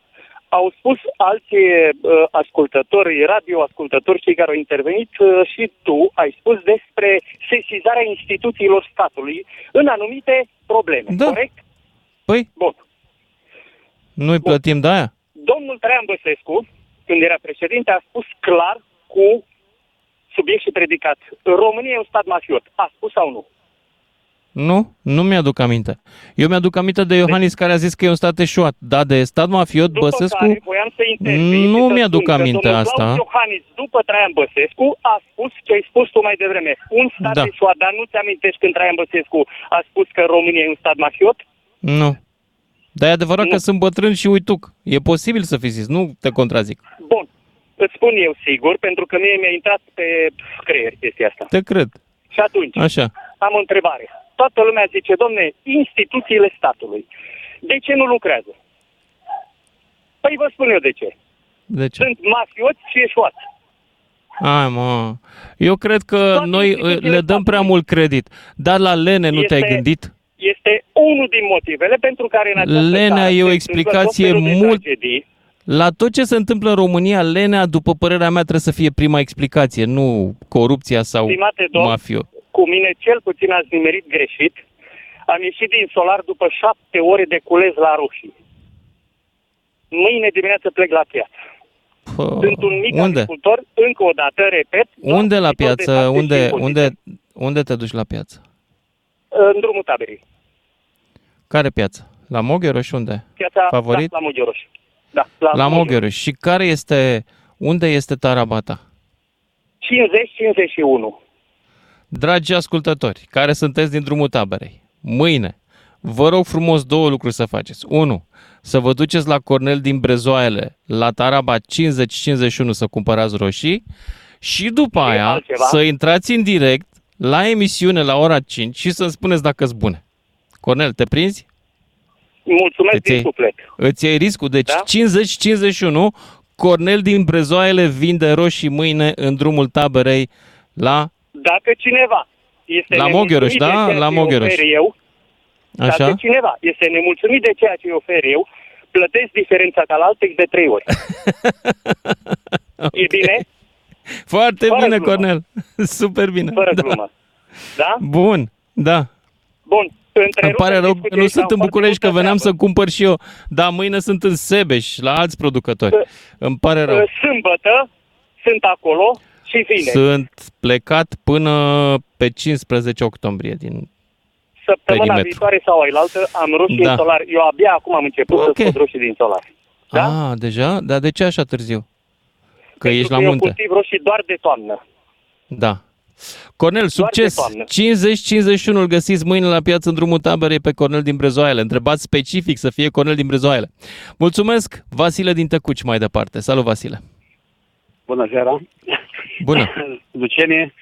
Au spus alți uh, ascultători, radioascultători, cei care au intervenit uh, și tu ai spus despre sesizarea instituțiilor statului în anumite probleme, Da. corect? Păi? Bun. Nu-i plătim de aia? Domnul Traian Băsescu, când era președinte, a spus clar cu subiect și predicat. România e un stat mafiot. A spus sau nu? Nu, nu mi-aduc aminte. Eu mi-aduc aminte de Iohannis care a zis că e un stat eșuat. Da, de stat mafiot, După Băsescu, care voiam să intervin nu și să mi-aduc spun că aminte domnul asta. Claus Iohannis, după Traian Băsescu, a spus ce ai spus tu mai devreme. Un stat Da. eșuat, dar nu ți-amintești când Traian Băsescu a spus că România e un stat mafiot? nu. Dar e adevărat că sunt bătrân și uituc. E posibil să fi zis, nu te contrazic. Bun, îți spun eu sigur, pentru că mie mi-a intrat pe creier chestia asta. Te cred. Și atunci, Așa. am o întrebare. Toată lumea zice, domne, instituțiile statului, de ce nu lucrează? Păi vă spun eu de ce. De ce? Sunt mafioți și eșuați. Ai, mă. Eu cred că noi uh, le dăm prea mult credit. Dar la Lene nu te-ai Este- gândit? Este unul din motivele pentru care în această Lenea țară e o se întâmplă explicație tot felul de mult- tragedii. La tot ce se întâmplă în România, Lenea, după părerea mea, trebuie să fie prima explicație, nu corupția sau Stimate domn, mafio. Cu mine cel puțin ați nimerit greșit. Am ieșit din solar după șapte ore de cules la roșii. Mâine dimineață plec la piață. Sunt un mic unde? agricultor, încă o dată, repet, Unde la plătitor de piață? taxe și Unde, impozite. unde, unde te duci la piață? în drumul taberii. Care piață? La Mogheroș unde? Piața Favorit? Da, la Mogheroș. Da, la, La Mogheroș. Și care este, unde este Tarabata? 50-51. Dragi ascultători, care sunteți din drumul taberei, mâine, vă rog frumos două lucruri să faceți. Unu, să vă duceți la Cornel din Brezoaiele, la Taraba 50-51 să cumpărați roșii și după aia altceva? să intrați în direct la emisiune la ora 5 și să-mi spuneți dacă sunt bune. Cornel, te prinzi? Mulțumesc Îți din iei, suflet. îți iei riscul. Deci Da? 50-51, Cornel din Brezoaiele vinde roșii mâine în drumul taberei la... Dacă cineva este La nemulțumit Mogheroș, de da? ceea La ce Mogheroș. ofer eu, Așa? Dacă cineva este nemulțumit de ceea ce îi ofer eu, plătesc diferența ca la Altex de trei ori. *laughs* E bine? Foarte Fără bine, glumă. Cornel. *laughs* Super bine. Fără da. glumă. Da? Bun, da. Bun. Îmi pare rău că discuția, nu am sunt în foarte București, că multă veneam treabă. să cumpăr și eu. Dar mâine sunt în Sebeș, la alți producători. Îmi pare rău. Sâmbătă sunt acolo și vineri. Sunt plecat până pe 15 octombrie din Săptămâna perimetru. viitoare sau ailaltă am roșii Da. în solar. Eu abia acum am început Ok. să scot roșii din solar. Da? Ah, deja? Dar de ce așa târziu? Că Pentru ești că la eu munte. cultiv roșii doar de toamnă. Da. Cornel, succes! toamnă. 50-51 îl găsiți mâine la piață în drumul taberei pe Cornel din Brezoaiele. Întrebați specific să fie Cornel din Brezoaiele. Mulțumesc! Vasile din Tăcuci mai departe. Salut, Vasile! Bună seara! Bună! *laughs* Lucenie,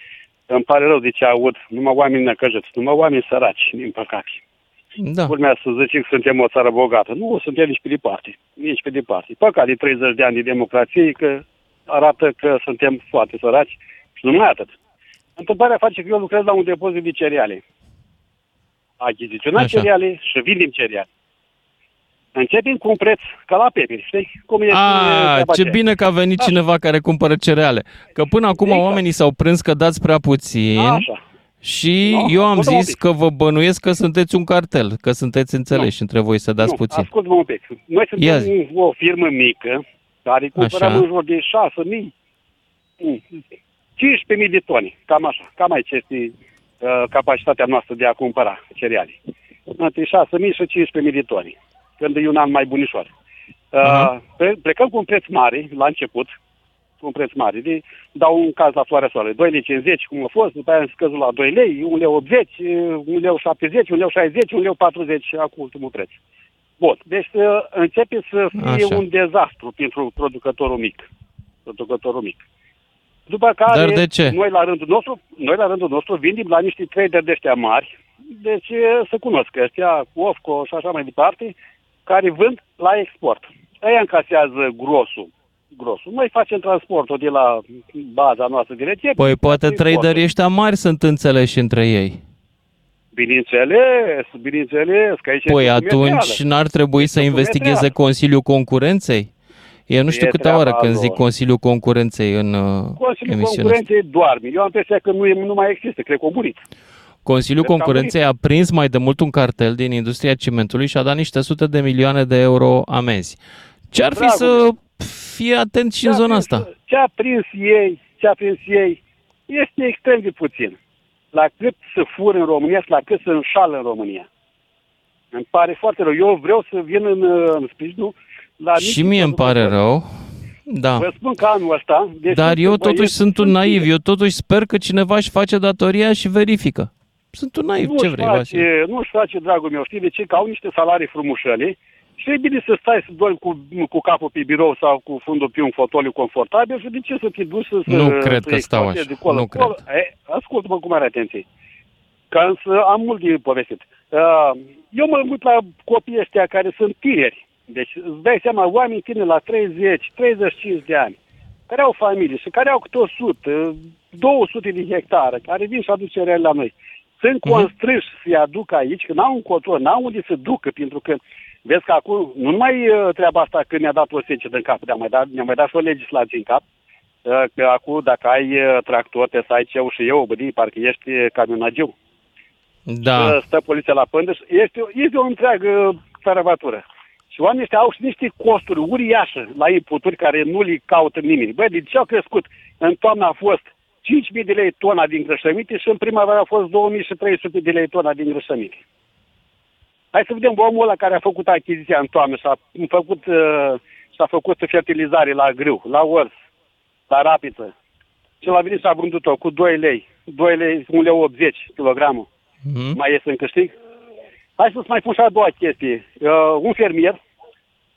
îmi pare rău de ce aud, numai oameni necăjeți, numai oameni săraci, din păcate. Da. Urmează să zice că suntem o țară bogată. Nu suntem nici pe departe. Nici pe departe. Păcat de 30 de ani de democrație că arată că suntem foarte săraci și numai atât. Întâmplarea face că eu lucrez la un depozit de cereale. Achiziționat Așa. cereale și vindem cereale. Începem cu un preț ca la peperi, știi? Cum este A, treaba ce aceea. bine că a venit Da. cineva care cumpără cereale. Că până acum Exact. oamenii s-au prins că dați prea puțin Așa. și Nu, eu am ascultă-mă un zis pic. că vă bănuiesc că sunteți un cartel, că sunteți înțeleși între voi să dați nu, puțin. ascultă-mă un pic. Noi Ia suntem zi. o firmă mică care cumpărăm Așa. în jur de 6.000, mm, 15.000 de tone, cam așa. Cam aici este uh, capacitatea noastră de a cumpăra cereale. Între 6.000 și 15.000 de tone, când e un an mai bunișor. Uh, pe- plecăm cu un preț mare la început, cu un preț mare. De, dau un caz la floarea soarele, 2 lei 50 cum a fost, după aia am scăzut la 2 lei, 1 lei 80, 1 lei 70, 1 lei 60, 1 lei 40 acum ultimul preț. Bun, deci uh, începe să fie Așa. un dezastru pentru producătorul mic. Producătorul mic. După care, Dar de ce? noi la rândul nostru, noi la rândul nostru vindim la niște trader de ăștia mari, deci uh, să cunosc ăștia, cu OFCO și așa mai departe, care vând la export. Aia încasează grosul. grosul. Noi facem transportul de la baza noastră de rețetă. Păi poate exportul. traderii ăștia mari sunt înțeleși între ei. Bineînțeles, bineînțeles, că aici Păi este atunci documenteală. n-ar trebui să investigheze documenteală. Consiliul Concurenței? Eu nu știu E câte treaba oră când lor. zic Consiliul Concurenței în uh, Consiliul emisiunea asta. Concurenței doarme. Eu am impresia că nu, e, nu mai există, cred că o murit. Consiliul Cred că a Concurenței a prins mai de mult un cartel din industria cimentului și a dat niște sute de milioane de euro amenzi. Ce ar fi Dragul să fie atent și în zona asta? Ce a prins ei, ce a prins ei, este extrem de puțin. La cât să fur în România și la cât să înșală în România. Îmi pare foarte rău. Eu vreau să vin în, în sprijinul la Și mie îmi pare rău. Da. Vă spun că anul ăsta... Deci Dar eu băieți totuși sunt un sunt naiv. Eu totuși sper că cineva își face datoria și verifică. Sunt un naiv. Ce nu-și vrei, Vasile? face, nu-și face, dragul meu, știi de ce? Că au niște salarii frumușăle și e bine să stai să dormi cu, cu capul pe birou sau cu fundul pe un fotoliu confortabil și de ce să te duci să Nu să, cred să că stau exploatezi așa. De colo, Nu colo. E, ascultă-mă cu mare atenție. Că însă am mult de povestit. Uh, eu mă uit la copiii ăștia care sunt tineri. Deci îți dai seama, oameni tineri la 30, 35 de ani, care au familie și care au câte 100, 200 de hectare, care vin și aduc cereale la noi. Sunt constrâși să-i aduc aici, că n-au un control, n-au unde să ducă, pentru că vezi că acum, nu numai uh, treaba asta că ne-a dat o secetă în cap, ne-a mai dat, ne-a mai dat și o legislație în cap, uh, că acum dacă ai uh, tractor, trebuie să ai ceu și eu, bădii, parcă ești uh, camionagiu. Da. Uh, Stă poliția la pândă și este, este o întreagă caravatură. Și oamenii ăștia au și niște costuri uriașe la inputuri care nu le caută nimeni. Băi, de ce au crescut? În toamnă a fost 5.000 de lei tona din grășăminte și în primăvară a fost 2.300 de lei tona din grășăminte. Hai să vedem omul ăla care a făcut achiziția în toamnă și a făcut, uh, și-a făcut fertilizare la grâu, la ors, la rapiță. Și l-a venit și a vândut-o cu 2 lei, 2 lei, 1 lei 80 kilogramul. Mhm. Mai iese în câștig? Hai să-ți mai pun și a doua chestie. Uh, un fermier,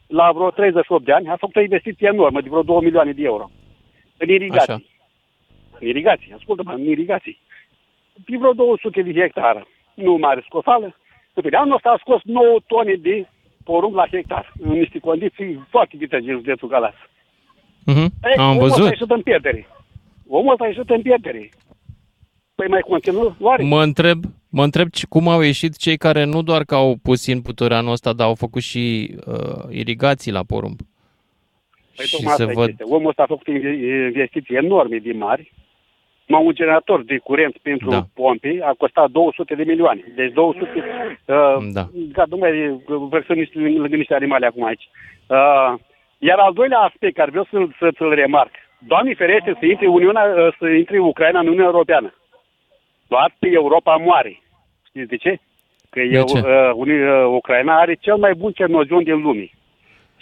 la vreo 38 de ani, a făcut o investiție enormă de vreo 2 milioane de euro. În irigații. Așa. În irigații, ascultă-mă, în irigații. Pe vreo 200 de hectare. Nu mare scofală. Bine, anul ăsta a scos 9 tone de porumb la hectar, în niște condiții foarte vitezi în județul Galați. Mhm. Ei, Am omul ăsta a văzut. ieșit în pierdere. Omul ăsta a ieșit în pierdere. Păi mai continuă? Oare? Mă întreb, mă întreb ce- cum au ieșit cei care nu doar că au pus inputuri anul ăsta, dar au făcut și uh, irigații la porumb. Păi și tocmai se asta văd... este. Omul ăsta a făcut inve- investiții enorme de mari. Mă, un generator de curent pentru Da. da. pompe a costat 200 de milioane. Deci 200... Uh, Da. Ca, domnule, vărsăm niște, lângă niște animale acum aici. Uh, iar al doilea aspect care vreau să, să, să-l remarc. Doamne ferește să intre, Uniunea, uh, să intre Ucraina în Uniunea Europeană. Doar pe Europa moare. Știți de ce? Că De eu, ce? uh, Uni- uh, Ucraina are cel mai bun cernozion din lume.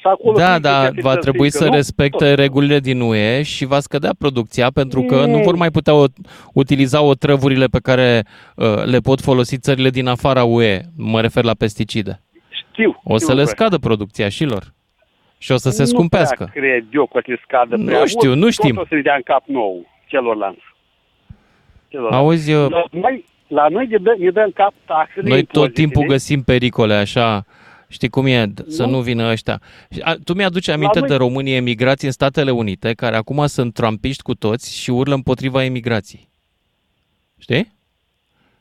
Și acolo Da, când da, găsește va trebui zică, să nu? respecte regulile din UE și va scădea producția pentru că nu Mm. vor mai putea o, utiliza otrăvurile pe care uh, le pot folosi țările din afara UE. Mă refer la pesticide. Știu. O să știu, le bă. scadă producția și lor. Și o să se Nu scumpească. prea cred eu că se scadă Nu prea mult. știu, nu Tot știm. o să-i dea în cap nou celorlalți. celorlalți. Auzi, eu- La noi, la noi ne dă, ne dă în cap taxele, Noi tot impozitele. timpul găsim pericole așa. Știi cum e? D- Să Nu. nu vină ăștia. Și, a, Tu mi-aduci aminte noi- de românii emigrați în Statele Unite, care acum sunt trampiști cu toți și urlă împotriva emigrației. Știi?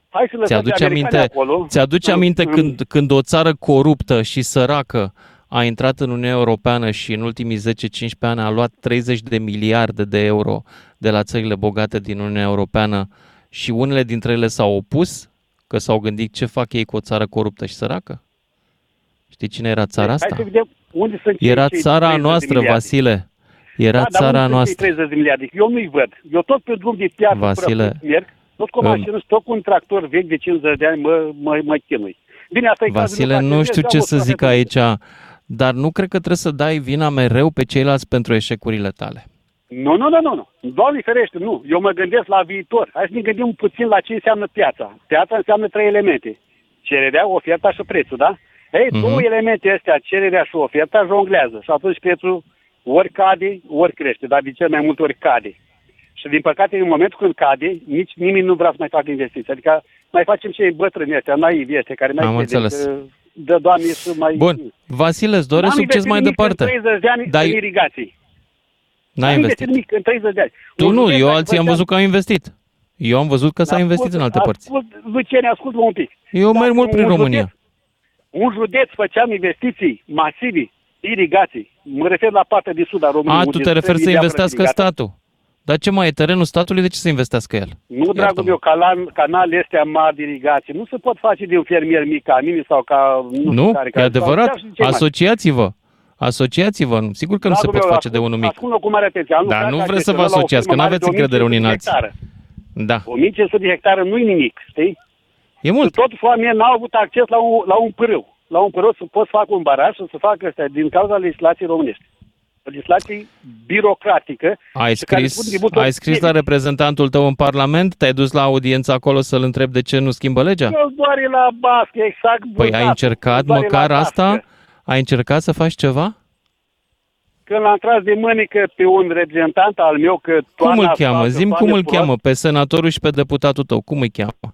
Hai să lăsăm Ți-aduce pe americani aminte, acolo. ți-aduce În- aminte în- când, când o țară coruptă și săracă a intrat în Uniunea Europeană și în ultimii 10-15 ani a luat 30 de miliarde de euro de la țările bogate din Uniunea Europeană și unele dintre ele s-au opus, că s-au gândit ce fac ei cu o țară coruptă și săracă? Știi cine era țara Hai asta? să vedem unde sunt cei- Era cei țara 30 de noastră, miliarde. Vasile. Era da, dar țara unde sunt noastră. cei 30 de miliarde? Eu nu-i văd. Eu tot pe drum de piață Vasile, fără merg, tot cu o um, mașină și tot cu un tractor vechi de 50 de ani mă, mă, mă chinui. Bine, asta e cazul Vasile, lui nu Patrick, știu am ce o să zic stafetă. aici, dar nu cred că trebuie să dai vina mereu pe ceilalți pentru eșecurile tale. Nu, nu, nu, nu, nu. Doamne ferește, nu. Eu mă gândesc la viitor. Hai să ne gândim puțin la ce înseamnă piața. Piața înseamnă trei elemente. Cererea, oferta și prețul, da? Ei, Mhm. două elemente astea, cererea și oferta, jonglează. Și atunci prețul ori cade, ori crește, dar de cel mai multe ori cade. Și din păcate, în momentul când cade, nici nimeni nu vrea să mai facă investiții. Adică mai facem cei bătrâni ăștia, naivi ăștia, care mai Am crede înțeles. că dă Doamne să mai... Bun, Vasile, îți doresc N-am succes investit mai nimic departe. În 30 de ani Dar în irigații. n-ai N-am investit. nimic în 30 de ani. Tu Un nu, județ eu care alții am făcea- văzut că au investit. Eu am văzut că s-a Ascult- investit în alte părți. Ascult, Luciene, ascult un pic. Eu merg mult prin un România. Județ, un județ făceam investiții masivi, irigații. Mă refer la partea de sud a României. A, tu unde te referi să trebuie investească irigată. statul. Dar ce mai e terenul statului, de ce să investească el? Nu, dragul meu, canal, canalele astea mari de irigație nu se pot face de un fermier mic ca mine sau ca... Nu, știu Nu, care, e care, adevărat. sau chiar și de cei mari. Asociați-vă. Asociați-vă. Sigur că nu se Dragul pot meu, face de unul mic. Ascult-o cu mare atenție. Am Dar lucrat nu ca vreți să vă gestionar la o asociați, că firmă nu mare aveți de încredere 1500 unii în de alții. hectare. Da. 1500 de hectare nu-i nimic, știi? E mult. Și toți oamenii n-au avut acces la un, la un pârâu. La un pârâu să poți facă un baraj și să facă astea din cauza legislației românești. Legislație birocratică. Ai și care pun scris, de multe ori ai scris la reprezentantul tău în Parlament? Te-ai dus la audiență acolo să-l întrebi de ce nu schimbă legea? Eu doar e la bască, exact. Păi ai vânzatul. încercat Doar e la măcar bască. asta? Ai încercat să faci ceva? Când l-am tras de mânică pe un reprezentant al meu că Cum toamna îl cheamă? asfaltă, Zim cum toamne îl furat, cheamă, pe senatorul și pe deputatul tău. Cum îi cheamă?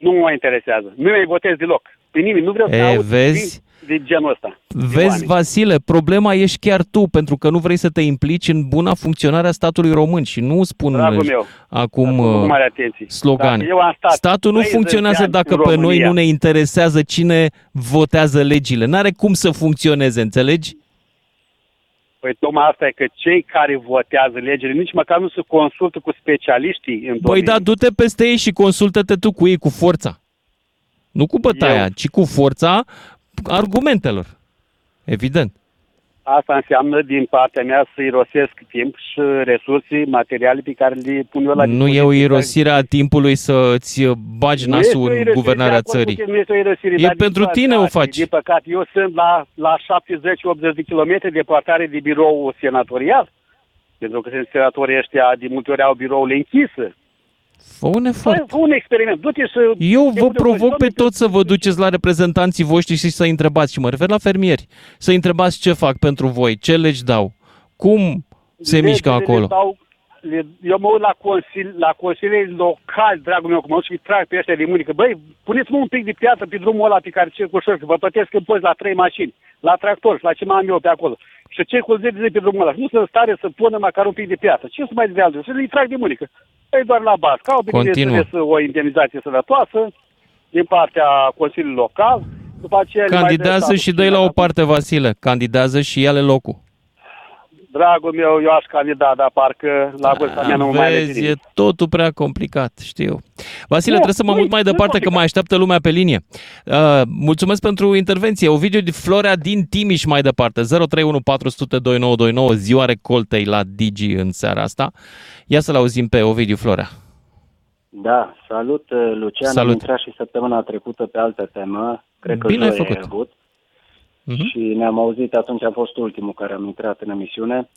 Nu mă interesează. Nu mai votez deloc. Pe nimeni. Nu vreau să E, aud vezi? de, de genul ăsta. Vezi, Vasile, problema ești chiar tu, pentru că nu vrei să te implici în buna funcționare a statului român și nu spun Dragul meu, acum ascultă cu uh, mare atenție. slogane. Dacă eu am stat Statul nu 30 de funcționează ani dacă în pe noi România. nu ne interesează cine votează legile. N-are cum să funcționeze, înțelegi? Păi tocmai asta e că cei care votează legile nici măcar nu se consultă cu specialiștii în Băi, domeniu. da, du-te peste ei și consultă-te tu cu ei cu forța. Nu cu bătaia, Eu? ci cu forța argumentelor. Evident. Asta înseamnă din partea mea să irosesc timp și resurse materiale pe care le pun eu la Nu e o dispoziție. irosire a timpului să îți bagi Nu este o nasul în irosire, guvernarea de acord cu țării. tine, Nu este o irosire, E dar din pentru tine o păcate- faci. Din păcate, eu sunt la, la 70-80 de kilometri departare de birou senatorial. Pentru că senatorii ăștia de multe ori au birourile închise. Fă un efort. Fă, fă un experiment. Du-te să... Eu vă Depune- provoc pe toți să vă duceți la reprezentanții voștri și să întrebați, și mă refer la fermieri, să întrebați ce fac pentru voi, ce legi dau, cum se Legile mișcă le acolo. Dau, le, eu mă uit la, consil, la consilieri locali, dragul meu, cum mă duc și trag pe ăștia de mâini, că băi, puneți-mă un pic de piatră pe drumul ăla pe care circul că vă plătesc în poți la trei mașini, la tractor și la ce mai am eu pe acolo. Și circul zi de zi pe drumul ăla. Și nu sunt în stare să pună măcar un pic de piatră. Ce să mai de altul? Și îi trag de mâini, că e doar la bas. Ca o Continuă. bineînțeles o indemnizație sănătoasă din partea Consiliului Local. După aceea le mai dă Candidează statul și dă la o parte, Vasile. Candidează și ia locul. Dragul meu, eu aș candida, dar parcă la vârsta mea nu mă mai alege Vezi, nimic. e totul prea complicat, știu. Vasile, Nu, trebuie să mă nu-i- mut mai nu-i departe, că mai așteaptă lumea pe linie. Uh, mulțumesc pentru intervenție. Ovidiu de Florea din Timiș mai departe. 031 400 2929, ziua recoltei la Digi în seara asta. Ia să-l auzim pe Ovidiu Florea. Da, salut uh, Lucian, Salut. am intrat și săptămâna trecută pe altă temă, cred că Bine ai joi făcut. ai avut Mhm. și ne-am auzit, atunci am fost ultimul care am intrat în emisiune.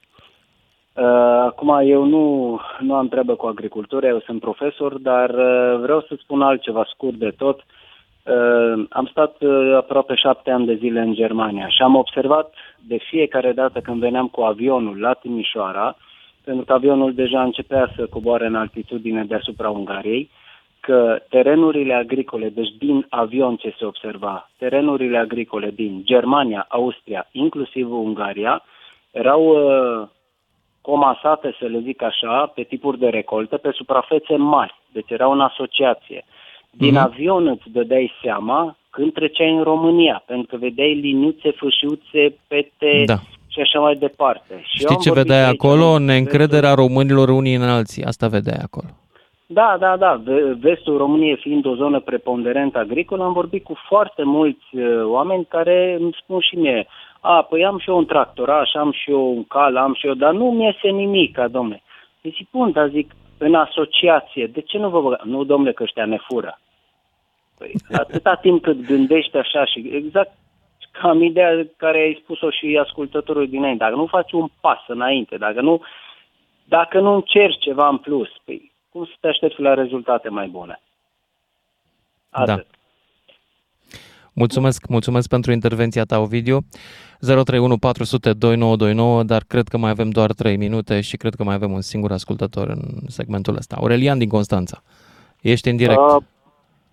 Uh, Acum eu nu, nu am treabă cu agricultura, eu sunt profesor, dar uh, vreau să spun altceva scurt de tot. Uh, Am stat uh, aproape șapte ani de zile în Germania și am observat de fiecare dată când veneam cu avionul la Timișoara, pentru că avionul deja începea să coboare în altitudine deasupra Ungariei, că terenurile agricole, deci din avion ce se observa, terenurile agricole din Germania, Austria, inclusiv Ungaria, erau uh, comasate, să le zic așa, pe tipuri de recolte, pe suprafețe mari. Deci era în asociație. Din Mhm. avion îți dădeai seama când treceai în România, pentru că vedeai liniuțe, fâșiuțe, pete Da. Și așa mai departe. Și eu Știi am ce vorbit vedeai aici acolo? în Neîncrederea românilor unii în alții. Asta vedeai acolo. Da, da, da. Ve- Vestul României fiind o zonă preponderent agricolă, am vorbit cu foarte mulți uh, oameni care îmi spun și mie, a, păi am și eu un tractoraș, am și eu un cal, am și eu, dar nu mi iese nimic, domne. Deci zic, bun, dar zic, în asociație, de ce nu vă băga? Nu, domnule, că ăștia ne fură. Păi, *laughs* atâta timp cât gândești așa și exact ca am ideea care ai spus-o și ascultătorul dinainte, dacă nu faci un pas înainte, dacă nu, dacă nu încerci ceva în plus, păi, cum să te aștepți la rezultate mai bune? Da. Mulțumesc, mulțumesc pentru intervenția ta, Ovidiu. 031 400 2929, dar cred că mai avem doar 3 minute și cred că mai avem un singur ascultător în segmentul ăsta. Aurelian din Constanța. Ești în direct. Uh,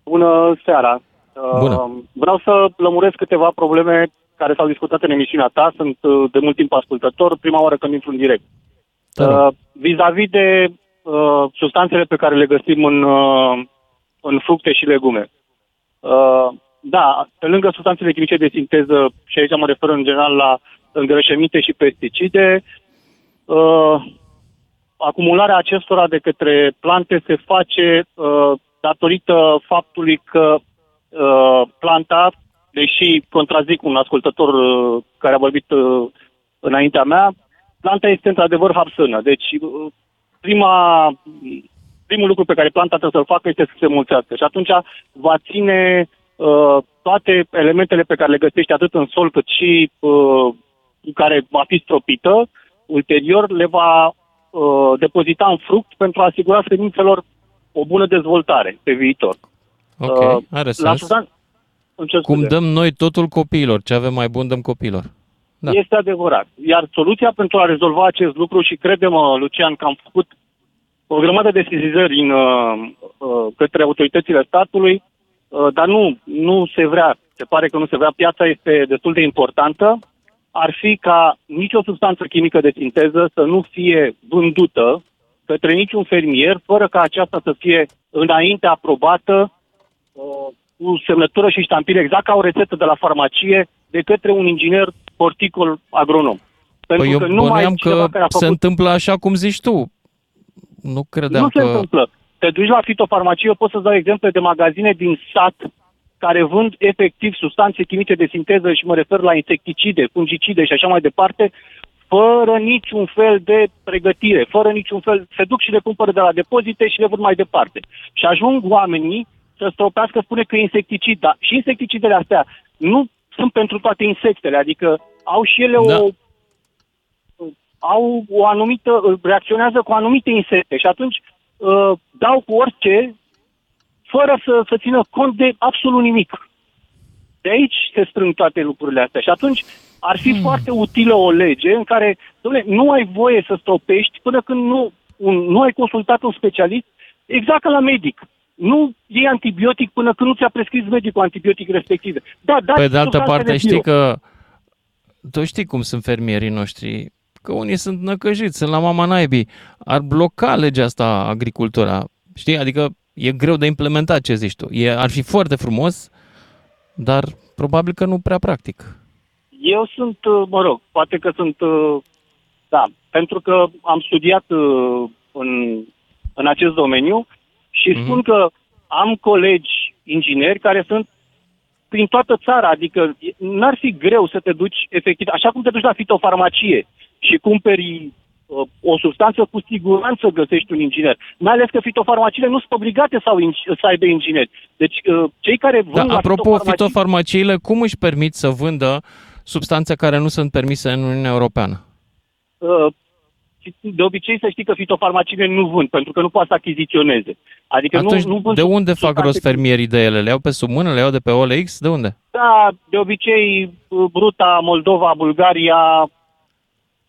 bună seara. Uh, Bună. Vreau să lămuresc câteva probleme care s-au discutat în emisiunea ta. Sunt uh, de mult timp ascultător, prima oară când intru în direct. Uh, vis-a-vis de uh, substanțele pe care le găsim în, uh, în fructe și legume. Uh, da, pe lângă substanțele chimice de sinteză, și aici mă refer în general la îngrășăminte și pesticide, uh, acumularea acestora de către plante se face uh, datorită faptului că uh, planta, deși contrazic un ascultător uh, care a vorbit uh, înaintea mea, planta este într-adevăr hapsână. Deci uh, prima, primul lucru pe care planta trebuie să-l facă este să se mulțească și atunci va ține uh, toate elementele pe care le găsești atât în sol cât și uh, care va fi stropită, ulterior le va uh, depozita în fruct pentru a asigura semințelor o bună dezvoltare pe viitor. Ok, Uh, are la sens. substan- îmi cer Cum scuze. dăm noi totul copiilor, ce avem mai bun dăm copiilor. Da. Este adevărat. Iar soluția pentru a rezolva acest lucru, și credem, Lucian, că am făcut o grămadă de sesizări în, uh, uh, către autoritățile statului, uh, dar nu, nu se vrea, se pare că nu se vrea, piața este destul de importantă, ar fi ca nicio substanță chimică de sinteză să nu fie vândută către niciun fermier, fără ca aceasta să fie înainte aprobată uh, cu semnătură și ștampile, exact ca o rețetă de la farmacie, de către un inginer horticol agronom. Pentru Păi eu că numai băneam cineva că care a se făcut întâmplă așa cum zici tu. Nu credeam nu că... se întâmplă. Te duci la fitofarmacie, eu pot să-ți dau exemple de magazine din sat care vând efectiv substanțe chimice de sinteză și mă refer la insecticide, fungicide și așa mai departe, fără niciun fel de pregătire, fără niciun fel, se duc și le cumpără de la depozite și le vând mai departe. Și ajung oamenii să stropească, spune că e insecticid, dar și insecticidele astea nu sunt pentru toate insectele, adică au și ele Da. o au o anumită, reacționează cu anumite insecte și atunci uh, dau cu orice fără să, să țină cont de absolut nimic. De aici se strâng toate lucrurile astea și atunci ar fi hmm. foarte utilă o lege în care, domnule, nu ai voie să stopești până când nu, un, nu ai consultat un specialist, exact ca la medic. Nu iei antibiotic până când nu ți-a prescris medicul antibiotic respectiv. Da, da, Pe de altă substanțele parte, bio. știi că tu știi cum sunt fermierii noștri, că unii sunt năcăjiți, sunt la mama naibii. Ar bloca legea asta agricultura, știi? Adică e greu de implementat ce zici tu. E, ar fi foarte frumos, dar probabil că nu prea practic. Eu sunt, uh, mă rog, poate că sunt, uh, da, pentru că am studiat uh, în, în acest domeniu și Mhm. spun că am colegi ingineri care sunt prin toată țara, adică n-ar fi greu să te duci efectiv, așa cum te duci la fitofarmacie și cumperi uh, o substanță, cu siguranță găsești un inginer. Mai ales că fitofarmaciile nu sunt obligate să, au, ing- să aibă ingineri. Deci uh, cei care vând Dar la apropo, fitofarmacii- fitofarmaciile, cum își permit să vândă substanțe care nu sunt permise în Uniunea Europeană? Uh, de obicei să știi că fitofarmaciile nu vând, pentru că nu poate să achiziționeze. Adică Atunci, nu, nu vând de unde fac substanțe rost fermierii de ele? Le iau pe sub mână, le iau de pe OLX? De unde? Da, de obicei uh, Bruta, Moldova, Bulgaria,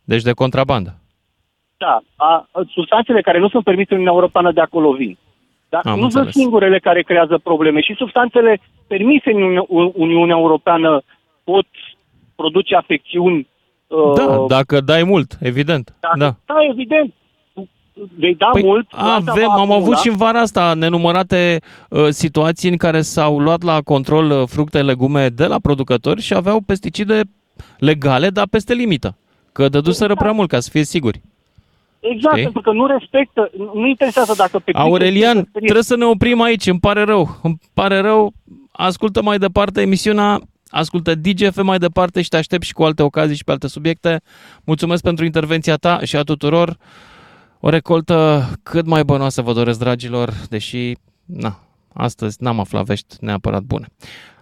Deci de contrabandă. da, a, substanțele care nu sunt permise în Uniunea Europeană de acolo vin. Dar Am nu sunt înțeles. singurele care creează probleme și substanțele permise în Uni- Uniunea Europeană pot produce afecțiuni. Uh, Da, dacă dai mult, evident. Dacă, Da. da, evident. vei da Păi mult. asta avem, va am acumula. avut și în vara asta nenumărate uh, situații în care s-au luat la control uh, fructe, legume de la producători și aveau pesticide legale, dar peste limită. Că dăduseră prea mult, ca să fie siguri. Exact, Știi? pentru că nu respectă, nu nu interesează dacă pe Aurelian, trebuie să ne oprim aici, îmi pare rău. Îmi pare rău, ascultă mai departe emisiunea, ascultă DGF mai departe și te aștept și cu alte ocazii și pe alte subiecte. Mulțumesc pentru intervenția ta și a tuturor. O recoltă cât mai bănoasă vă doresc, dragilor, deși, na, astăzi n-am aflat vești neapărat bune.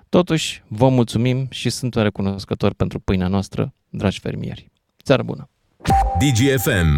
Totuși, vă mulțumim și suntem recunoscători pentru pâinea noastră, dragi fermieri. Seară bună! DGFM.